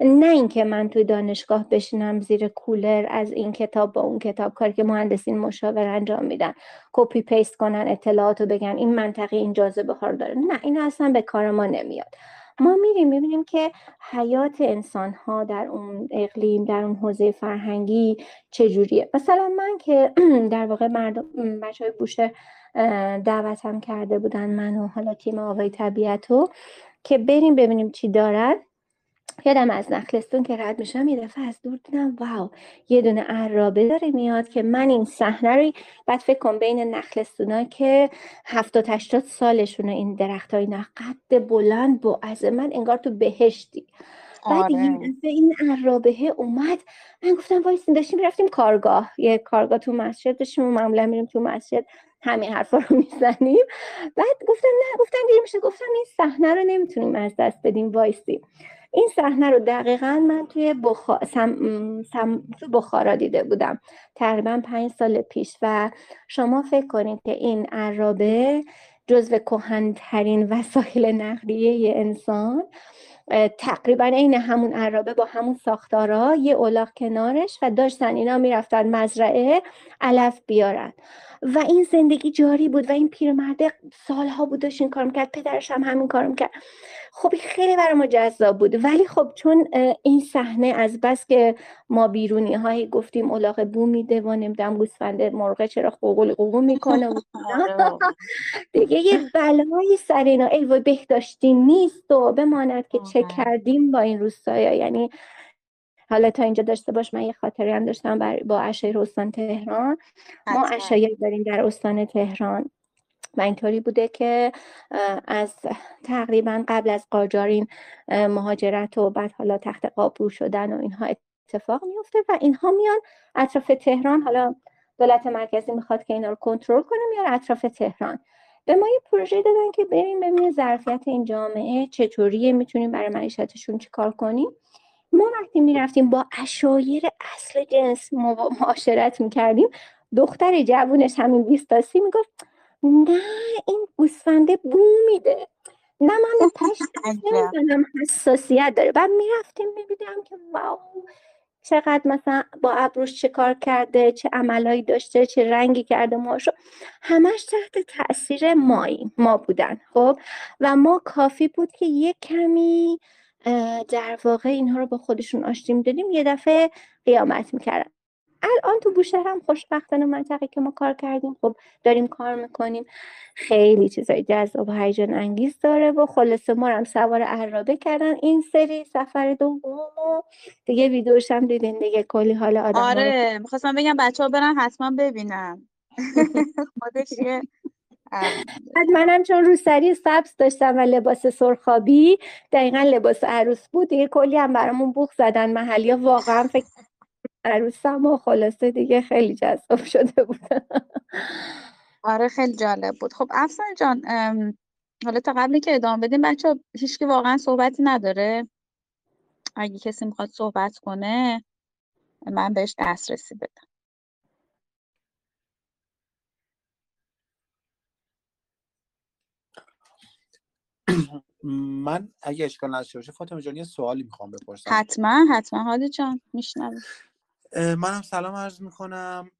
نه اینکه من توی دانشگاه بشینم زیر کولر از این کتاب با اون کتاب کاری که مهندسین مشاور انجام میدن copy paste کنن اطلاعات رو بگن این منطقه این جاذبه ها داره. نه این اصلا به کار ما نمیاد. ما میریم می‌بینیم که حیات انسان ها در اون اقلیم در اون حوزه فرهنگی چجوریه. مثلا من که در واقع مردم بچه های بوشه دعوتم کرده بودن من و حالا تیم آوای طبیعت که بریم ببینیم چی دارن. یادم از نخلستون که رد میشم یه دفعه از دور دیدم واو یه دونه عرابه داره میاد که من این صحنه رو بعد فکر کن بین نخلستونا که هفتاد هشتاد سالشونه این درخت های قد بلند بام انگار تو بهشتی. بعد آره. این ارابه اومد من گفتم وایسین داشتیم رفتیم کارگاه یه کارگاه تو مسجد داشتیم معمولا میریم تو مسجد همین حرفا رو می‌زنیم. بعد گفتم نه گفتم دیر میشه گفتم این صحنه رو نمی‌تونیم از دست بدیم وایسیم این صحنه رو دقیقا من توی تو بخارا دیده بودم. تقریبا پنج سال پیش و شما فکر کنید که این عرابه جزو کهنترین وسایل نقلیه انسان تقریبا عین همون عرابه با همون ساختارا یه اولاق کنارش و داشتن اینا می‌رفتن مزرعه علف بیارن. و این زندگی جاری بود و این پیرمرده سالها بود داشت این کار می‌کرد پدرش هم همین کار می‌کرد. خب خیلی برای ما جذاب بود. ولی خب چون این صحنه از بس که ما بیرونی های گفتیم الاغ بو میده و نمی‌دونم گوسفند مرغه چرا قوقل قوقل می‌کنه آره. دیگه یه بلایی سر اینا. ای و بهداشتی نیست و بماند که چه کردیم با این روستایا؟ یعنی حالا تا اینجا داشته باش من یه خاطری هم داشتم با اشایر استان تهران. ما اشایر داریم در استان تهران. و اینطوری بوده که از تقریبا قبل از قاجارین مهاجرت و بعد حالا تخت قابرو شدن و اینها اتفاق میفته و اینها میان اطراف تهران. حالا دولت مرکزی می‌خواد که اینا رو کنترل کنه میان اطراف تهران. به ما یه پروژه دادن که بریم ببینیم ظرفیت این جامعه چطوریه می‌تونیم برای معیشتشون چیکار کنیم. ما وقتی می‌رفتیم با اشایر اصل جنس معاشرت می‌کردیم دختر جوونش همین بیستاسی می‌گفت نه این گوسفنده بو میده نه من پشت نمی‌زنم حساسیت داره. بعد می‌رفتیم میبیدم که واو چقدر مثلا با ابروش چه کار کرده چه عملایی داشته چه رنگی کرده ماشو همش تحت تاثیر مایی ما بودن خب؟ و ما کافی بود که یک کمی در واقع اینها رو با خودشون آشتی می‌دادیم یه دفعه قیامت می‌کردن. الان تو بوشهر هم خوشبختانه منطقه که ما کار کردیم خب داریم کار می‌کنیم. خیلی چیزای جذاب و هیجان انگیز داره و خلاصه ما هم سوار عرابه کردن. این سری سفر دوم و دیگه ویدیوش هم دیدین دیگه. کلی حال آدم آره می‌خواستم بگم بچه ها برن حتما ببینن. خودش یه بعد منم چون روسری سبز داشتم و لباس سرخابی دقیقا لباس عروس بود. دیگه کلی هم برامون بوخ زدن محلی. واقعا فکر عروسم و خلاصه دیگه خیلی جذاب شده بود آره خیلی جالب بود. خب افسان جان حالا تا قبلی که ادامه بدیم بچه هیچکی واقعا صحبتی نداره؟ اگه کسی می‌خواد صحبت کنه من بهش دسترسی بدم. من اگه اشکال نداشته باشه فاطمه جان یه سوالی می‌خوام بپرسم. حتما حتما. حالی جان میشنوم منم سلام عرض می‌کنم.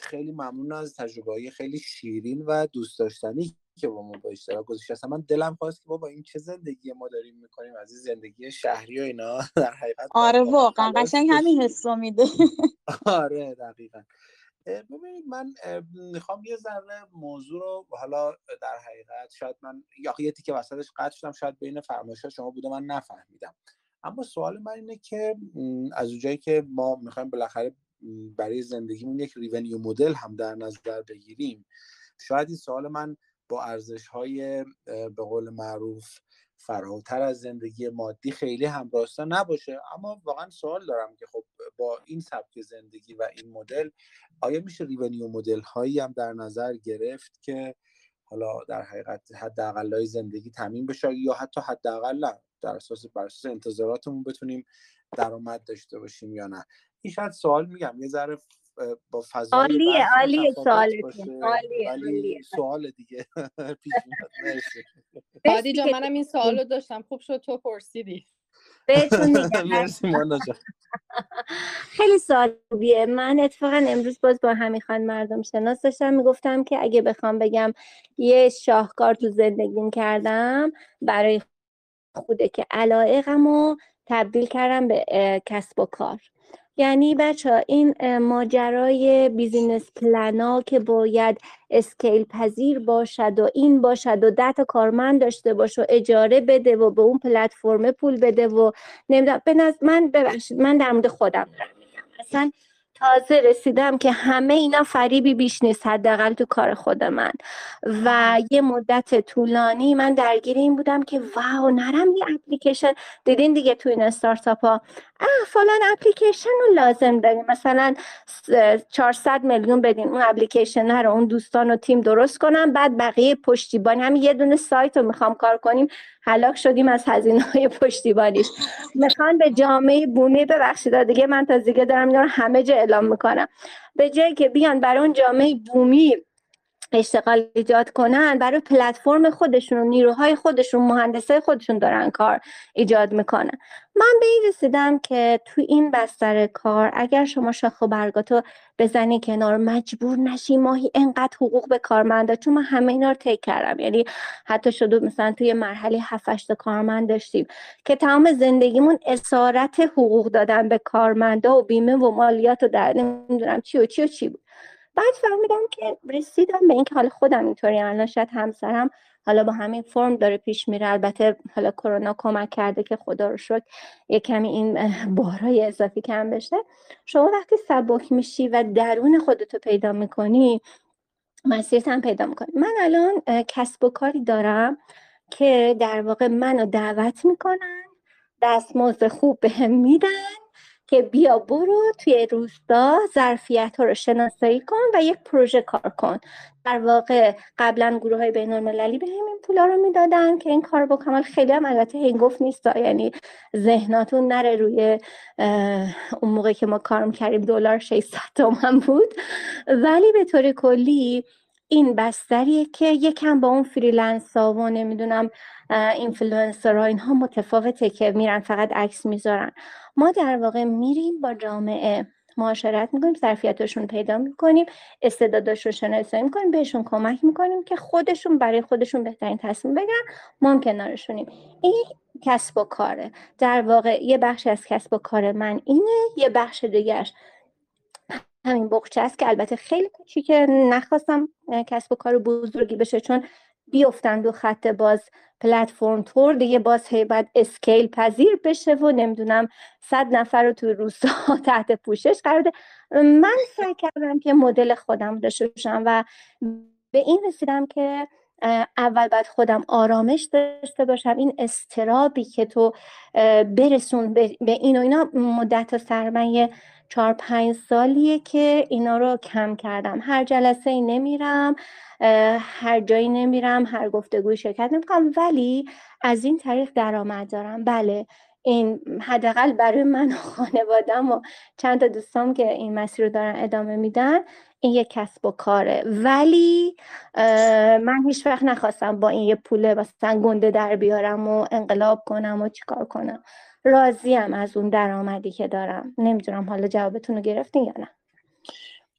خیلی ممنون از تجربه خیلی شیرین و دوست داشتنی که با ما با اشتراک گذاشته اصلا من دلم خواست که بابا این چه زندگی ما داریم می‌کنیم از این زندگی شهری و اینا. در حقیقت آره واقعا قشنگ همین حس میده. آره دقیقا. ببینید من می‌خوام یه ذره موضوع رو حالا در حقیقت شاید من یا یه که وسطش قطع شدم شاید بین فرمایشات شما بوده من نفهمیدم. اما سوال من اینه که از اونجایی که ما می‌خوایم بالاخره برای زندگیمون یک revenue model هم در نظر بگیریم شاید این سوال من با ارزش های به قول معروف فراتر از زندگی مادی خیلی هم راستا نباشه. اما واقعا سوال دارم که خب با این سبک زندگی و این مدل آیا میشه ریونیو مدل هایی هم در نظر گرفت که حالا در حقیقت حداقل زندگی تامین بشه یا حتی حداقل در اساس بر اساس انتظاراتمون بتونیم درآمد داشته باشیم یا نه. این شاید سوال میگم یه ذره با فضای عالیه عالیه سوال دیگه پیش جان منم این سوالو داشتم. خوب شد تو پرسیدی. بهتون میگم. خیلی سوالیه من اتفاقا امروز باز با همین خان مردم شناس داشتم. می‌گفتم که اگه بخوام بگم یه شاهکار تو زندگیم کردم برای خوده که علایقم رو تبدیل کردم به کسب و کار. یعنی بچه این ماجرای بیزینس پلنا که باید scale پذیر باشد و این باشد و ده تا کارمند داشته باشه و اجاره بده و به اون پلتفرم پول بده و نمی‌دونم. به من ببخشید من در مورد خودم. اصلا تازه رسیدم که همه اینا فریبی بیش نیست حداقل تو کار خود من. و یه مدت طولانی من درگیر این بودم که واو نرم یه اپلیکیشن. دیدین دیگه تو این استارتاپ ها فلان اپلیکیشن رو لازم داریم. مثلا 400 میلیون بدین اون اپلیکیشن رو اون دوستان و تیم درست کنم بعد بقیه پشتیبانی هم یه دونه سایت رو می‌خوام کار کنیم. هلاک شدیم از هزینه های پشتیبانیش. می‌خوان به جامعه بومی ببخشید. دیگه من تا دیگه دارم اینا همه جا اعلام می‌کنم. به جایی که بیان برای اون جامعه بومی اشتغال ایجاد کنن برای پلتفرم خودشون نیروهای خودشون مهندسای خودشون دارن کار ایجاد می‌کنن. من به این رسیدم که تو این بستر کار اگر شما شاخ و برگاتو بزنی کنار مجبور نشی ماهی انقدر حقوق به کارمنده چون من همه اینا رو طی کردم. یعنی حتی شده مثلا توی مرحله 7 کارمند داشتیم که تمام زندگیمون اسارت حقوق دادن به کارمنده و بیمه و مالیات و در نمی‌دونم چی و چی و چی بود. بعد فهمیدم که رسیدم به اینکه حالا خودم اینطوری الان شاید همسرم حالا با همین فرم داره پیش میره. البته حالا کرونا کمک کرده که خدا رو شکر یه کمی این بارای اضافی کم بشه. شما وقتی سبک میشی و درون خودتو پیدا می‌کنی مسیرت هم پیدا می‌کنی. من الان کسب و کاری دارم که در واقع منو دعوت می‌کنن دستمزد خوب بهم میدن که بیا برو توی روستا ظرفیت ها رو شناسایی کن و یک پروژه کار کن. در واقع قبلا گروه های بین المللی به این پولا رو می‌دادن که این کار بکنم خیلی هم البته هنگفت نیست یعنی ذهناتون نره روی اون موقع که ما کارم کردیم دلار 600 تومن بود. ولی به طور کلی این بستریه که یکم با اون freelance ها و نمی‌دونم اینفلوئنسر ها اینها متفاوته که میرن فقط عکس می‌ذارن. ما در واقع میریم با جامعه معاشرت می‌کنیم ظرفیتشون پیدا می‌کنیم استعداداشون شناسایی می‌کنیم بهشون کمک می‌کنیم که خودشون برای خودشون بهترین تصمیم بگیرن ما هم کنارشونیم. این کسب و کاره. در واقع یه بخش از کسب و کار من اینه یه بخش دیگرش همین بخچه است که البته خیلی کوچیکه نخواستم کسب و کار بزرگی بشه چون بیفتن دو خط باز پلتفرم تور دیگه باز هی باید اسکیل پذیر بشه و نمی‌دونم صد نفر رو توی روستا تحت پوشش قرار ده من سعی کردم که مدل خودم داشته باشم و به این رسیدم که اول باید خودم آرامش داشته باشم. این استرابی که تو برسون به این و اینا مدت سرمایه چهار پنج سالیه که اینا رو کم کردم. هر جلسه ای نمیرم هر جایی نمیرم هر گفتگوی شرکت نمی‌کنم. ولی از این طریق درآمد دارم. بله این حداقل برای من و خانوادم و چند تا دوستام که این مسیر رو دارن ادامه میدن این یه کسب و کاره. ولی من هیچ وقت نخواستم با این یه پوله مثلا گنده در بیارم و انقلاب کنم و چیکار کنم. راضیم از اون درآمدی که دارم. نمی‌دونم حالا جوابتون رو گرفتین یا نه.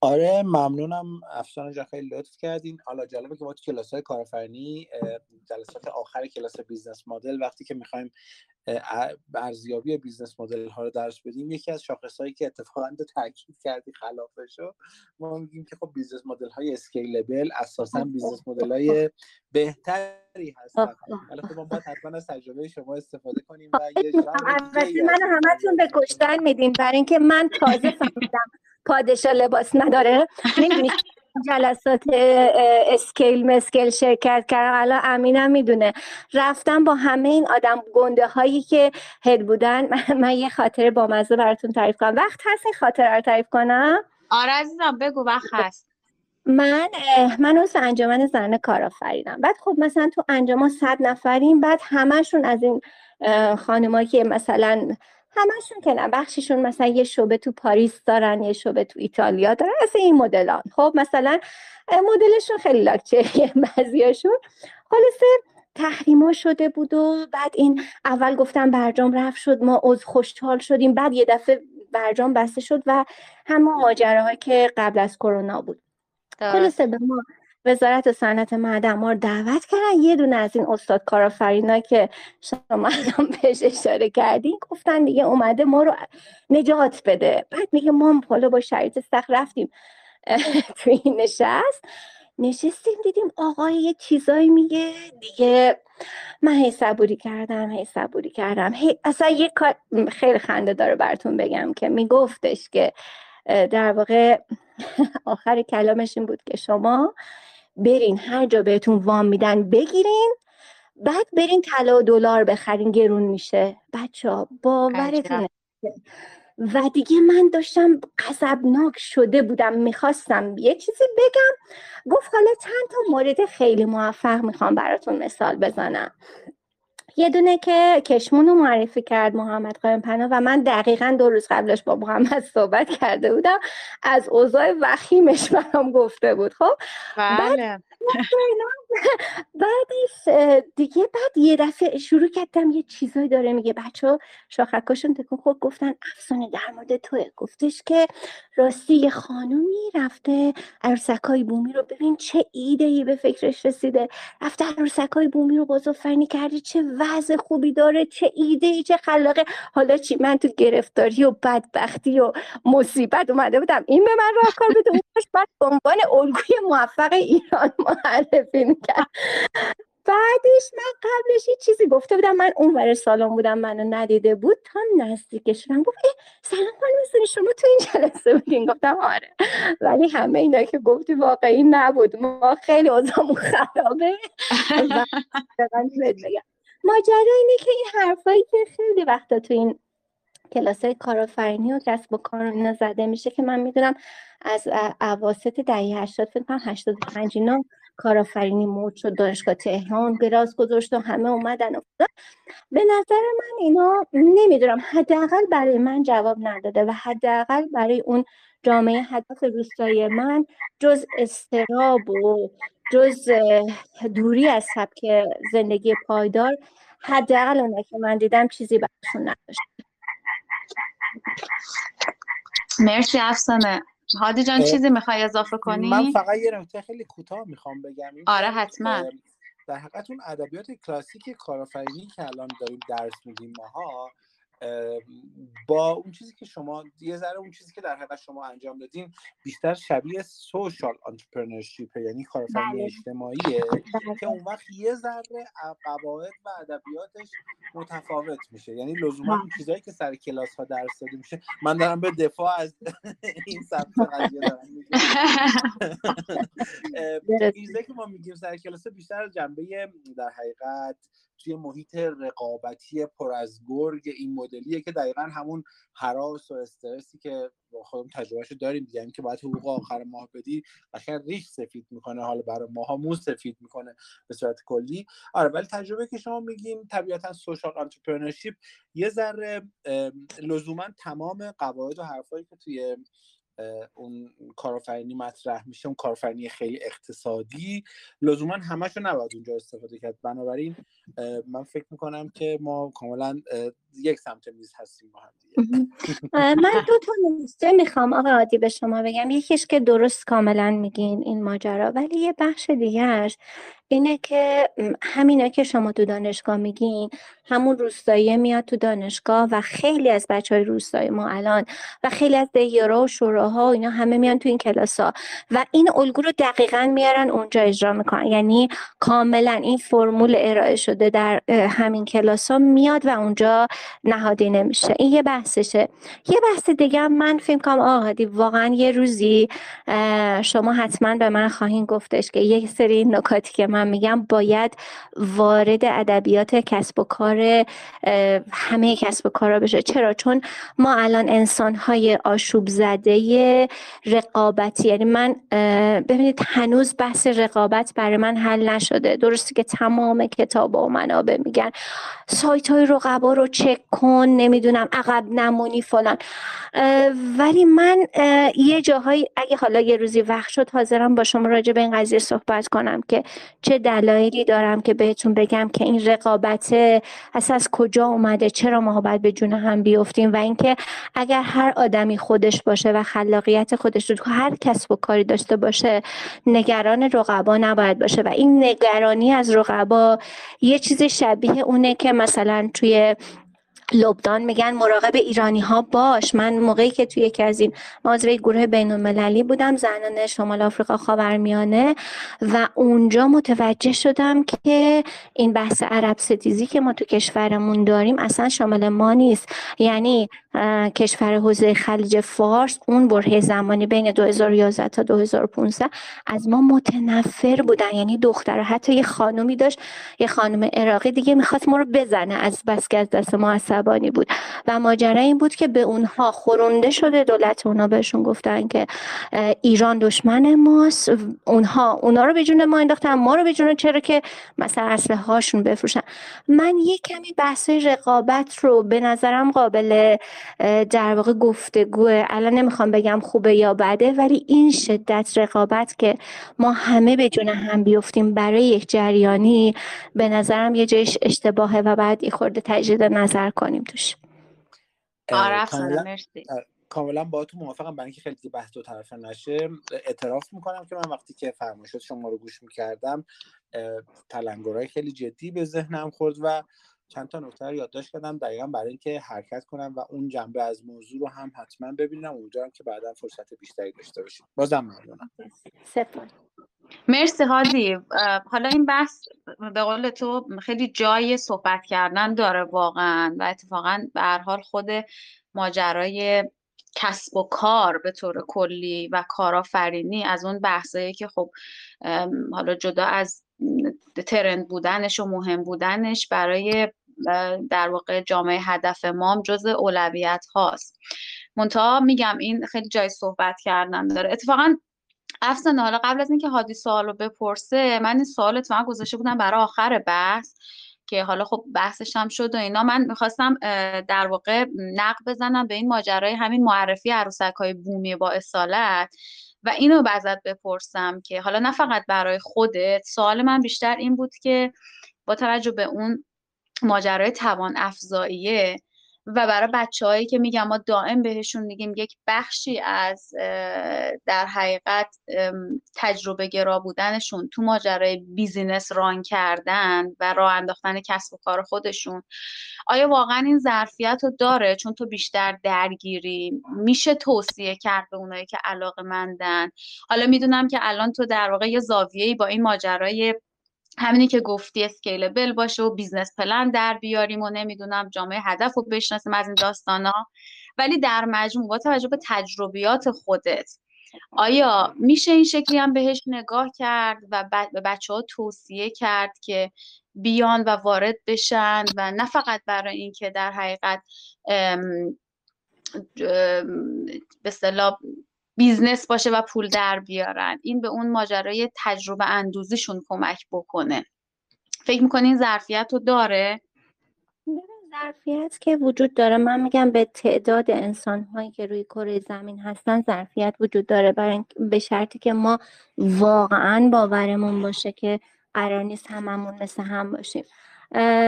آره ممنونم. افشان جان خیلی لطف کردین. حالا جالبه که ما تو کلاس های کارآفرینی جلسات آخر کلاس business model وقتی که می‌خوایم ارزیابی business model ها رو درس بدیم یکی از شاخص هایی که اتفاقا تو تاکید کردی خلافشو ما میگیم که خب business model های scalable اساسا business model های بهتری هستن حالا خب ما باید حتما از تجربه شما استفاده کنیم و یه من همتون به کشتن میدین برای اینکه من تازه فهمیدم. پادشاه لباس نداره. نمی‌دونی جلسات اسکیل مسکیل شرکت کردم الان امینم می‌دونه. رفتم با همه این آدم گنده هایی که هد بودن. من, یه خاطره با مزه براتون تعریف کنم. وقت هست این خاطره رو تعریف کنم؟ آره عزیزم بگو وقت هست. من من از انجمن زن کارآفرینم. بعد خب مثلا تو انجام صد نفریم. بعد همشون از این خانمایی که مثلا همشون که نه بخششون مثلا یه شعبه تو پاریس دارن یه شعبه تو ایتالیا دارن از این مدلان. خب مثلا مدلشون خیلی لاکچه بعضیاشون. خلاصه تحریما شده بود و بعد این اول گفتم برجام رفت شد ما از خوشحال شدیم بعد یه دفعه برجام بسته شد و همون ماجراهایی که قبل از کرونا بود. خلاصه به ما وزارت صنعت معدن ما رو دعوت کردن. یه دونه از این استاد کارآفرینا که شما الان بهش اشاره کردین گفتن دیگه اومده ما رو نجات بده. بعد میگه ما حالا با شرایط سخت رفتیم تو این نشست. نشستیم دیدیم آقای یه چیزایی میگه. دیگه من هی صبوری کردم هی صبوری کردم. هی اصلا یه کار خیلی خنده داره براتون بگم که میگفتش که در واقع آخر کلامش این بود که شما برین هر جا بهتون وام میدن بگیرین بعد برین طلا و دلار بخرین گرون میشه. بچه ها باورتون و دیگه من داشتم قصبناک شده بودم می‌خواستم یه چیزی بگم. گفت حالا چند تا مورد خیلی موفق می‌خوام براتون مثال بزنم. یه دونه که کشمون رو معرفی کرد محمد قایم پناه و من دقیقا دو روز قبلش با محمد صحبت کرده بودم. از اوضاع وخیمش برام گفته بود خب؟ بله. بعدش دیگه بعد یه دفعه شروع کردم یه چیزایی داره میگه. بچه ها شاخکاشون تکون خود گفتن افسانه در مورد توه. گفتش که راستی یه خانومی رفته عروسکای بومی رو ببین چه ایده ای به فکرش رسیده. رفته عروسکای بومی رو بازآفرینی کرده چه وضع خوبی داره چه ایده ای چه خلاقه. حالا چی؟ من تو گرفتاری و بدبختی و مصیبت اومده بودم. این به من کار بده بعد عنوان الگوی موفق ایران معرفی می‌کرد. بعدش من قبلش یه چیزی گفته بودم. من اون ور سالن بودم منو ندیده بود. تا نزدیک شدم. گفت سلام خانم شما تو این جلسه بودین. گفتم آره. ولی همه اینا که گفتی واقعی نبود. ما خیلی اوضاعمون خرابه. ماجرا اینه که این حرفایی که خیلی وقتا تو این کلاس های کارآفرینی و کسب و کار اینا زده میشه که من می‌دونم از اواسط دهه 80 فکر کنم 85 اینا کارآفرینی مود شد دانشگاه تهران گراز گذاشت و همه اومدن و به نظر من اینا نمی‌دونم حداقل برای من جواب نداده و حداقل برای اون جامعه هدف روستایی من جز استراب و جز دوری از سبک زندگی پایدار حداقل اونه که من دیدم چیزی براشون نداشت. مرسی افسانه. هادی جان چیزی می‌خوای اضافه کنی؟ من فقط یه نکته خیلی کوتاه می‌خوام بگم. آره حتما. در حقیقت اون ادبیات کلاسیک کارآفرینی که الان داریم درس میدیم ماها با اون چیزی که شما یه ذره اون چیزی که در حقیقت شما انجام دادین بیشتر شبیه social entrepreneurship یعنی کارآفرینی بله. اجتماعیه بله. که اون وقت یه ذره قواعد و ادبیاتش متفاوت میشه. یعنی لزوما اون چیزایی که سر کلاس ها درس داده میشه. من دارم به دفاع از این سبک قضیه دارم میگم. که ما میگیم سر کلاس بیشتر جنبه در حقیقت توی محیط رقابتی پر از گرگ این مدلیه که دقیقا همون هراس و استرسی که خودم تجربه‌شو داریم. دیگه که باید حقوق آخر ماه بدی قشنگ ریش سفید می‌کنه. حالا برای ماها مو سفید می‌کنه به صورت کلی. آره ولی تجربه که شما میگین طبیعتا social entrepreneurship یه ذره لزوما تمام قواعد و حرفایی که توی اون کارآفرینی مطرح میشه اون کارآفرینی خیلی اقتصادی. لزوما همشو نباید اونجا استفاده کرد. بنابراین من فکر می‌کنم که ما کاملا یک سمت میز هستیم با هم من دو تا نکته می‌خوام آقا عادی به شما بگم. یکیش که درست کاملا میگین این ماجرا ولی یه بخش دیگهش اینه که همینا که شما تو دانشگاه میگین همون روستایی میاد تو دانشگاه و خیلی از بچه های روستایی ما الان و خیلی از دیارا و شوراها و اینا همه میان تو این کلاس ها و این الگو رو دقیقا میارن اونجا اجرا می‌کنن. یعنی کاملا این فرمول ارائه شده در همین کلاس ها میاد و اونجا نهادی نمیشه. این یه بحثشه. یه بحث دیگه من فکر کنم آقادی واقعا یه روزی شما حتما به من خواهین گفتش که یک سری نکاتی که من میگم باید وارد ادبیات کسب و کار همه کسب و کارا بشه. چرا؟ چون ما الان انسان های آشوب زده رقابتی یعنی من ببینید هنوز بحث رقابت برای من حل نشده. درسته که تمام کتاب و منابع میگن. سایت های رقبا رو چک کن نمی‌دونم عقب نمونی فلان. ولی من یه جاهایی اگه حالا یه روزی وقت شد حاضرم با شما راجع به این قضیه صحبت کنم که چه دلایلی دارم که بهتون بگم که این رقابت اصلا از کجا اومده چرا ما باید به جون هم بیفتیم و اینکه اگر هر آدمی خودش باشه و خلاقیت خودش رو هر کسب و کاری داشته باشه نگران رقبا نباید باشه. و این نگرانی از رقبا یه چیز شبیه اونه که مثلا توی لبنان میگن مراقب ایرانی ها باش. من موقعی که توی یکی از این مازره گروه بین المللی بودم زنان شمال آفریقا خاورمیانه و اونجا متوجه شدم که این بحث عرب ستیزی که ما تو کشورمون داریم اصلا شامل ما نیست. یعنی کشور حوزه خلیج فارس اون بره زمانی بین 2011 تا 2015 از ما متنفر بودن. یعنی دختر حتی یه خانومی داشت یه خانم عراقی دیگه می‌خواست ما رو بزنه. از بس که از دست ما عصبانی بود. و ماجرا این بود که به اونها خورونده شده. دولت اونها بهشون گفتن که ایران دشمن ماست. اونها اونا رو به جون ما انداختن. ما رو به جون چرا که مثلا اسلحه هاشون بفروشن. من یه کمی بحث رقابت رو به نظرم قابل در واقع گفتگوه الان نمی‌خوام بگم خوبه یا بده ولی این شدت رقابت که ما همه به جون هم بیفتیم برای یک جریانی به نظرم یه جایش اشتباهه و بعد یه خورده تجدید نظر کنیم توش. آره مرسی. کاملا با تو موافقم. برای اینکه خیلی بحث دو طرفه نشه اعتراف می‌کنم که من وقتی که فرمایشات شما رو گوش می‌کردم تلنگرهای خیلی جدی به ذهنم خورد و چند تا نکته رو یادداشت کردم. دقیقا برای اینکه حرکت کنم و اون جنبه از موضوع رو هم حتما ببینم. امیدوارم که بعدا فرصت بیشتری داشته باشیم. بازم ممنونم. مرسی هادی حالا این بحث به قول تو خیلی جای صحبت کردن داره واقعا و اتفاقا به هر حال خود ماجرای کسب و کار به طور کلی و کارآفرینی از اون بحثایی که خب حالا جدا از ترند بودنش و مهم بودنش برای در واقع جامعه هدف ما جز اولویت هاست. منتها میگم این خیلی جای صحبت کردن داره. اتفاقا افسانه حالا قبل از اینکه هادی سوال رو بپرسه من این سوال اتفاقا گذاشته بودم برای آخر بحث که حالا خب بحثش هم شد و اینا. من می‌خواستم در واقع نقد بزنم به این ماجرای همین معرفی عروسک های بومی با اصالت و اینو بازت بپرسم که حالا نه فقط برای خودت سوال من بیشتر این بود که با توجه به اون ماجرای توان افزاییه و برای بچههایی که میگم ما دائم بهشون میگیم یک بخشی از در حقیقت تجربه گرا بودنشون تو ماجرای بیزینس ران کردن و راه انداختن کسب و کار خودشون. آیا واقعا این ظرفیت رو داره؟ چون تو بیشتر درگیری میشه توصیه کرد به اونایی که علاقه مندن؟ حالا می‌دونم که الان تو در واقع یه زاویه‌ای با این ماجرای همینی که گفتی scalable باشه و business plan در بیاریم و نمی‌دونم جامعه هدف رو بشناسیم از این داستان ها ولی در مجموع با توجه به تجربیات خودت آیا میشه این شکلی هم بهش نگاه کرد و به بچه ها توصیه کرد که بیان و وارد بشن و نه فقط برای اینکه در حقیقت یه business باشه و پول در بیارن. این به اون ماجرای تجربه اندوزیشون کمک بکنه. فکر می‌کنین ظرفیت رو داره؟ ظرفیت که وجود داره من میگم به تعداد انسان هایی که روی کره زمین هستن ظرفیت وجود داره. برای به شرطی که ما واقعا باورمون باشه که قرار نیست هممون مثل هم باشیم.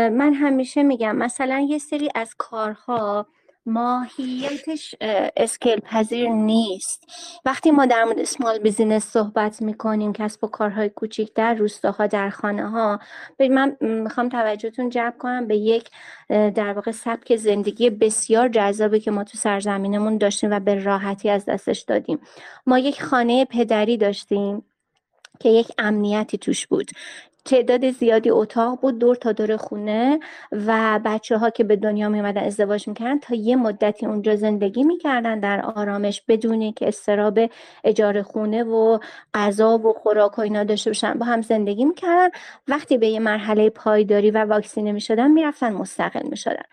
من همیشه میگم مثلا یه سری از کارها ماهیتش scale پذیر نیست. وقتی ما در مورد small business صحبت می‌کنیم کسب و کارهای کوچیک در روستاها در خانه ها من می‌خوام توجهتون جلب کنم به یک در واقع سبک زندگی بسیار جذابی که ما تو سرزمینمون داشتیم و به راحتی از دستش دادیم. ما یک خانه پدری داشتیم که یک امنیتی توش بود. تعداد زیادی اتاق بود دور تا دور خونه و بچه ها که به دنیا می اومدن ازدواج می‌کردن تا یه مدتی اونجا زندگی می‌کردن در آرامش بدون که استراب اجاره خونه و غذا و خوراک و اینا داشته باشن با هم زندگی می‌کردن. وقتی به یه مرحله پایداری و واکسینه می‌شدن می‌رفتن مستقل می‌شدن.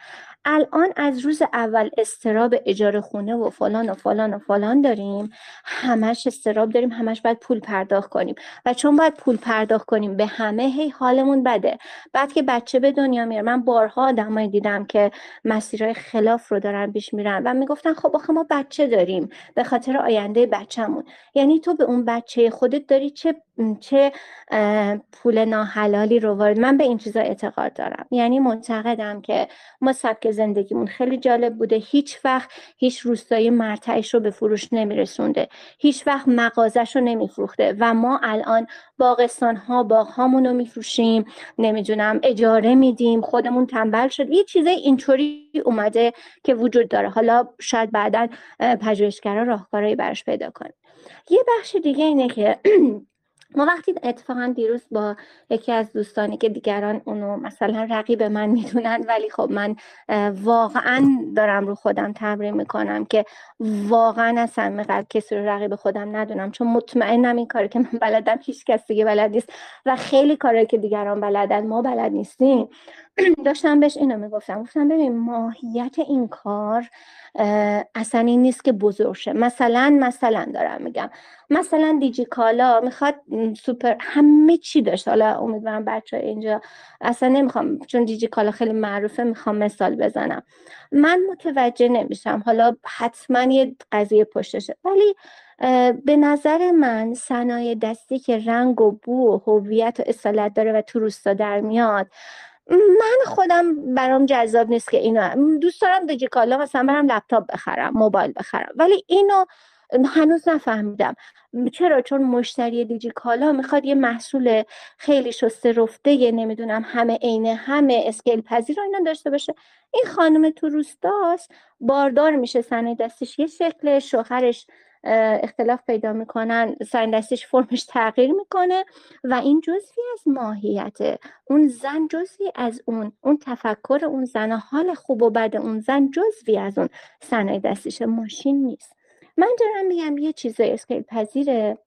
الان از روز اول استراب اجاره خونه و فلان و فلان و فلان داریم. همش استراب داریم همش باید پول پرداخت کنیم. و چون باید پول پرداخت کنیم به همه هی حالمون بده. بعد که بچه به دنیا میره من بارها آدمایی دیدم که مسیرهای خلاف رو دارن پیش میرن و می‌گفتن خب آخه ما بچه داریم به خاطر آینده بچهمون. یعنی تو به اون بچه خودت داری چه چه پول ناحلالی رو وارد من به این چیزا اعتقاد دارم. یعنی معتقدم که ما سبک زندگیمون خیلی جالب بوده. هیچ وقت هیچ روستایی مرتعش رو به فروش نمیرسونده. هیچ وقت مغازش رو نمیفروخته. و ما الان باغستان ها باغ هامون رو میفروشیم. نمی‌دونم اجاره میدیم. خودمون تنبل شد. یه چیزای اینطوری اومده که وجود داره. حالا شاید بعدا پژوهشگرا راهکارهایی براش پیدا کنه یه بخش دیگه اینه که ما وقتی اتفاقا دیروز با یکی از دوستانی که دیگران اونو مثلا رقیب من می‌دونن ولی خب من واقعا دارم رو خودم تمرین می‌کنم که واقعا از همه قلب کسی رو رقیب خودم ندونم چون مطمئنم این کاری که من بلدم هیچ کس دیگه بلد نیست و خیلی کاری که دیگران بلدن ما بلد نیستیم. داشتم بهش اینو می‌گفتم گفتم ببین ماهیت این کار اصلا این نیست که بزرگ شه. مثلا مثلا دارم میگم. مثلا دیجی کالا می‌خواد سوپر همه چی داشت. حالا امیدوارم بچه اینجا اصلا نمی‌خوام چون دیجی کالا خیلی معروفه می‌خوام مثال بزنم. من متوجه نمیشم. حالا حتما یه قضیه پشتشه ولی به نظر من صنایع دستی که رنگ و بو و هویت و اصالت داره و تو روستا در میاد من خودم برام جذاب نیست که اینو دوست دارم دیجیکالا مثلا برم لپتاپ بخرم موبایل بخرم. ولی اینو هنوز نفهمیدم. چرا؟ چون مشتری دیجیکالا می‌خواد یه محصول خیلی شسته رفته یه نمی‌دونم همه عینه همه اسکیل پذیر رو اینا داشته باشه. این خانم تو روستاست باردار میشه سنه دستش. یه شکل شوهرش اختلاف پیدا می‌کنن سندستش فرمش تغییر می‌کنه و این جزوی از ماهیت. اون زن جزوی از اون اون تفکر اون زن حال خوب و بد اون زن جزوی از اون صنایع دستش ماشین نیست. من دارم میگم یه چیزای اسکیل پذیره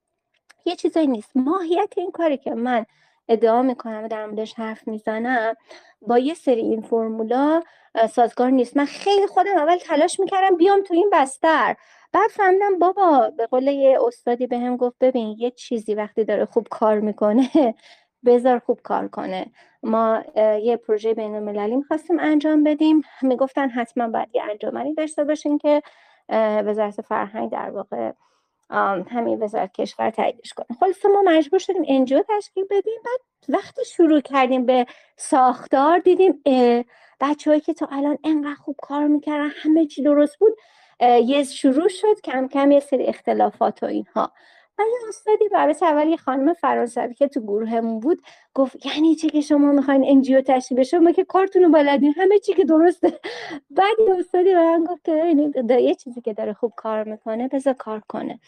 یه چیزایی نیست. ماهیت این کاری که من ادعا می‌کنم و در موردش حرف می‌زنم با یه سری این فرمولا سازگار نیست. من خیلی خودم اول تلاش می‌کردم بیام تو این بستر. بعد فهمیدم بابا به قول یه استادی به هم گفت ببین یه چیزی وقتی داره خوب کار می‌کنه بذار خوب کار کنه. ما یه پروژه بین المللی می‌خواستیم انجام بدیم. می‌گفتن حتما باید یه انجامنی داشته باشین که وزارت فرهنگ در واقع همین وزارت کشور تاییدش کنه. خلاصه ما مجبور شدیم NGO تشکیل بدیم. بعد وقتی شروع کردیم به ساختار دیدیم بچه‌هایی که تا الان انقدر خوب کار می‌کردن همه چی درست بود. یه شروع شد کم کم یه سری اختلافات و اینها. و یه استادی البته اول یه خانم فرانسوی که تو گروهمون بود گفت یعنی چی که شما می‌خواین NGO تشکیل بشه؟ شما که کارتون رو بلدین همه چی که درسته. بعد یه استادی به من گفت که یه چیزی که داره خوب کار می‌کنه بذار کار کنه.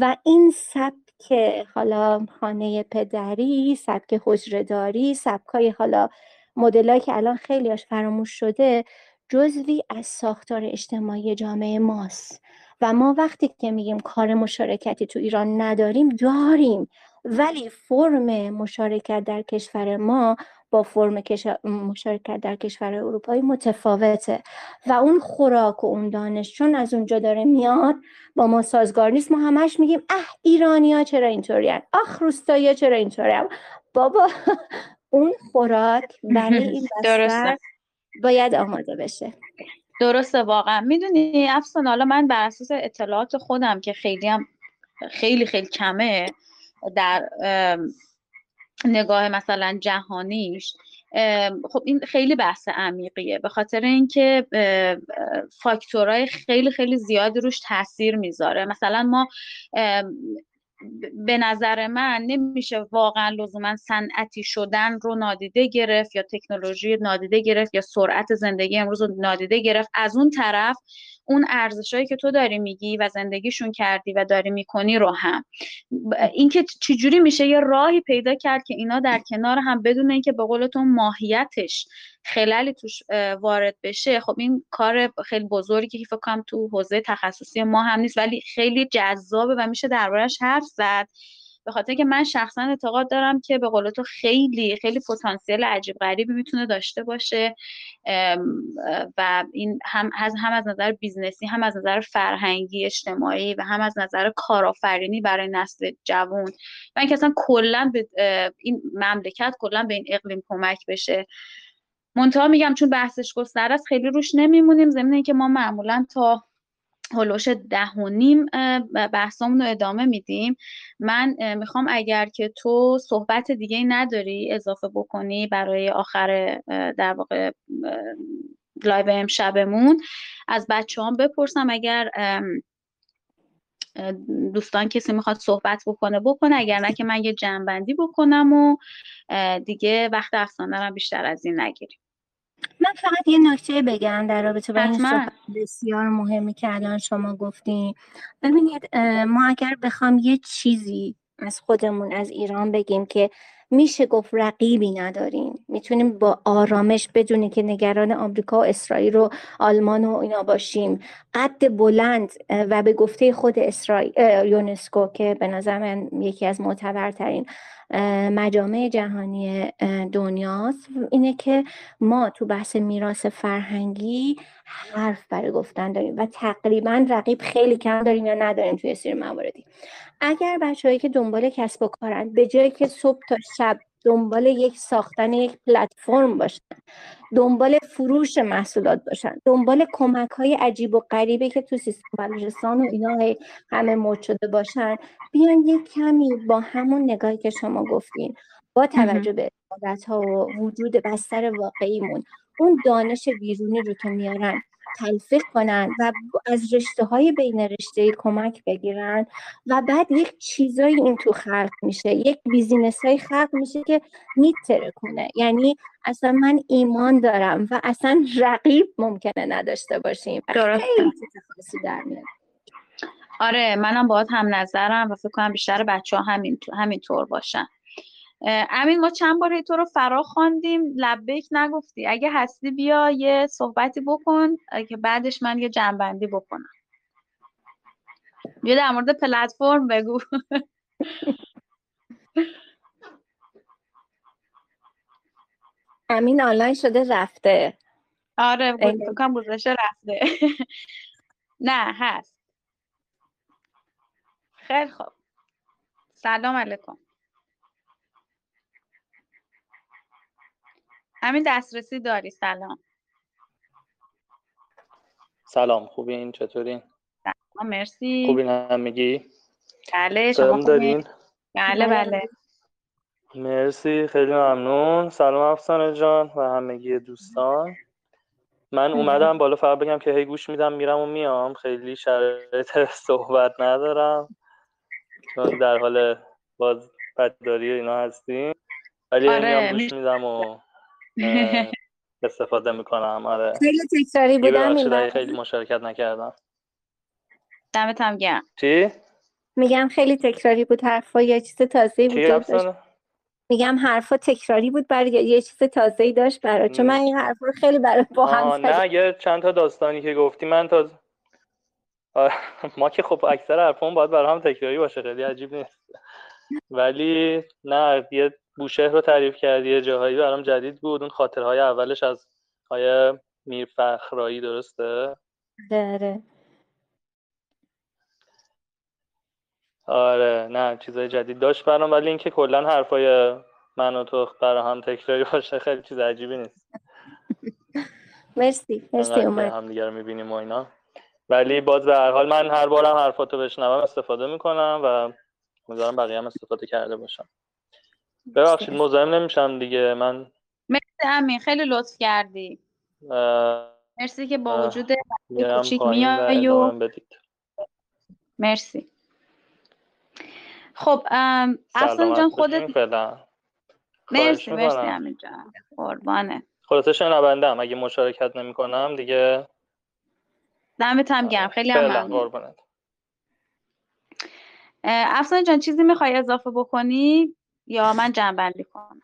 و این سبک حالا خانه پدری سبک حجره سبکای حالا مدلایی که الان خیلیاش فراموش شده جزوی از ساختار اجتماعی جامعه ماست. و ما وقتی که میگیم کار مشارکتی تو ایران نداریم داریم. ولی فرم مشارکت در کشور ما با فرم مشارکت در کشور اروپایی متفاوته. و اون خوراک و اون دانش چون از اونجا داره میاد با ما سازگار نیست. ما همش میگیم اه ایرانی ها چرا اینطوری آخ روستایی ها چرا اینطوری بابا اون خوراک برای این باید آماده بشه. درسته واقعا. می‌دونی افسان حالا من بر اساس اطلاعات خودم که خیلی هم خیلی خیلی کمه در نگاه مثلا جهانیش خب این خیلی بحث عمیقیه. به خاطر اینکه فاکتورهای خیلی خیلی زیادی روش تاثیر می‌ذاره. مثلا ما به نظر من نمیشه واقعا لزوما صنعتی شدن رو نادیده گرفت یا تکنولوژی نادیده گرفت یا سرعت زندگی امروز رو نادیده گرفت. از اون طرف اون ارزشهایی که تو داری میگی و زندگیشون کردی و داری می‌کنی رو هم. اینکه چجوری میشه یه راهی پیدا کرد که اینا در کنار هم بدون اینکه به قولتون ماهیتش خلالی توش وارد بشه خب این کار خیلی بزرگی که فکر کنم تو حوزه تخصصی ما هم نیست ولی خیلی جذابه و میشه دربارش حرف زد. به خاطر که من شخصا اعتقاد دارم که به قول تو خیلی خیلی پتانسیل عجیب غریبی می‌تونه داشته باشه. و این هم از هم از نظر business ی هم از نظر فرهنگی اجتماعی و هم از نظر کارآفرینی برای نسل جوان. و اینکه اصلا کلا به این مملکت کلا به این اقلیم کمک بشه. منتها میگم چون بحثش گستره است خیلی روش نمیمونیم. ضمن که ما معمولا تا حول و حوش ده و نیم بحثامون رو ادامه میدیم. من می‌خوام اگر که تو صحبت دیگه نداری اضافه بکنی برای آخر در واقع live امشبمون از بچه هم بپرسم اگر دوستان کسی می‌خواد صحبت بکنه بکنه. اگر نه که من یه جنبندی بکنم و دیگه وقت افسانه رو بیشتر از این نگیریم. من فقط یه نکته بگم در رابطه با این صحبت بسیار مهمی که الان شما گفتیم ببینید ما اگر بخوام یه چیزی از خودمون از ایران بگیم که میشه گفت رقیبی نداریم. می‌تونیم با آرامش بدونیم که نگران آمریکا و اسرائیل و آلمان و اینا باشیم. قد بلند و به گفته خود اسرائیل یونسکو که به نظر من یکی از معتبرترین مجامع جهانی دنیاست. اینه که ما تو بحث میراث فرهنگی حرف برای گفتن داریم و تقریبا رقیب خیلی کم داریم یا نداریم توی سری مواردی. اگر بچههایی که دنبال کسب و کارن به جایی که صبح تا شب دنبال یک ساختن یک پلتفرم باشن. دنبال فروش محصولات باشن. دنبال کمک های عجیب و غریبه که تو سیستم بلوچستان و اینا همه مد شده باشن. بیان یک کمی با همون نگاهی که شما گفتین با توجه به ها و وجود بستر واقعیمون اون دانش بیرونی رو که میارن تلفیق کنن و از رشته های بین رشته کمک بگیرن و بعد یک چیزایی این تو خلق میشه یک بیزینس های خلق میشه که میتره کنه. یعنی اصلا من ایمان دارم و اصلا رقیب ممکنه نداشته باشیم. درسته. در آره منم باید هم نظرم و فکر کنم بیشتر بچه ها همین همینطور باشن. امین ما چند بار تو رو فرا خواندیم. لبیک نگفتی. اگه هستی بیا یه صحبتی بکن. که بعدش من یه جنبندی بکنم. بیا در مورد پلتفرم بگو. امین آنلاین شده رفته. آره فکرم گذاشته رفته. نه هست. خیلی خوب. سلام علیکم. همین دسترسی داری سلام. سلام خوبین؟ چطورین؟ سلام مرسی. خوبین همگی بله شما دارین؟ بله بله. مرسی خیلی ممنون. سلام افسانه جان و همگی دوستان. من اومدم بالا فقط بگم که هی گوش میدم میرم و میام. خیلی شرایط صحبت ندارم. چون در حال باز بدداری اینا هستیم. ولی آره. میام گوش میدم و استفاده می‌کنم آره. خیلی تکراری بودم این خیلی مشارکت نکردم. دمت هم گرم. چی؟ میگم خیلی تکراری بود حرفا یه چیز تازه بود میگم حرفا تکراری بود برای یه چیز تازه ای داشت برای چون من این حرفا رو خیلی برای با هم نه یه چند تا داستانی که گفتی من تا ما که خب اکثر حرفمون باید برای هم تکراری باشه خیلی عجیب نیست. ولی نه یه بوشهر رو تعریف کردی یه جاهایی برام جدید بود. اون خاطرهای اولش از آیا میر فخرایی درسته؟ داره آره. نه چیزای جدید داشت برام ولی اینکه کلا حرفای من و تو برای هم تکراری باشه خیلی چیز عجیبی نیست. مرسی مرسی اومد. هم دیگه رو می‌بینیم و اینا. ولی باز به هر حال من هر بارم حرفاتو بشنوم استفاده می‌کنم و امیدوارم بقیه هم استفاده کرده باشم ببخشید مزاحم نمیشم دیگه. من مرسی امین خیلی لطف کردی. مرسی که با وجود کوچیک میای و مرسی. خب افسان جان خودت مرسی مرسی امین جان. قربانه خلاصه شنونده اگه مشارکت نمی کنم دیگه دمت هم گرم خیلی هم ممنون. افسان جان چیزی می‌خوای اضافه بکنی؟ یا من جنبندی کنم؟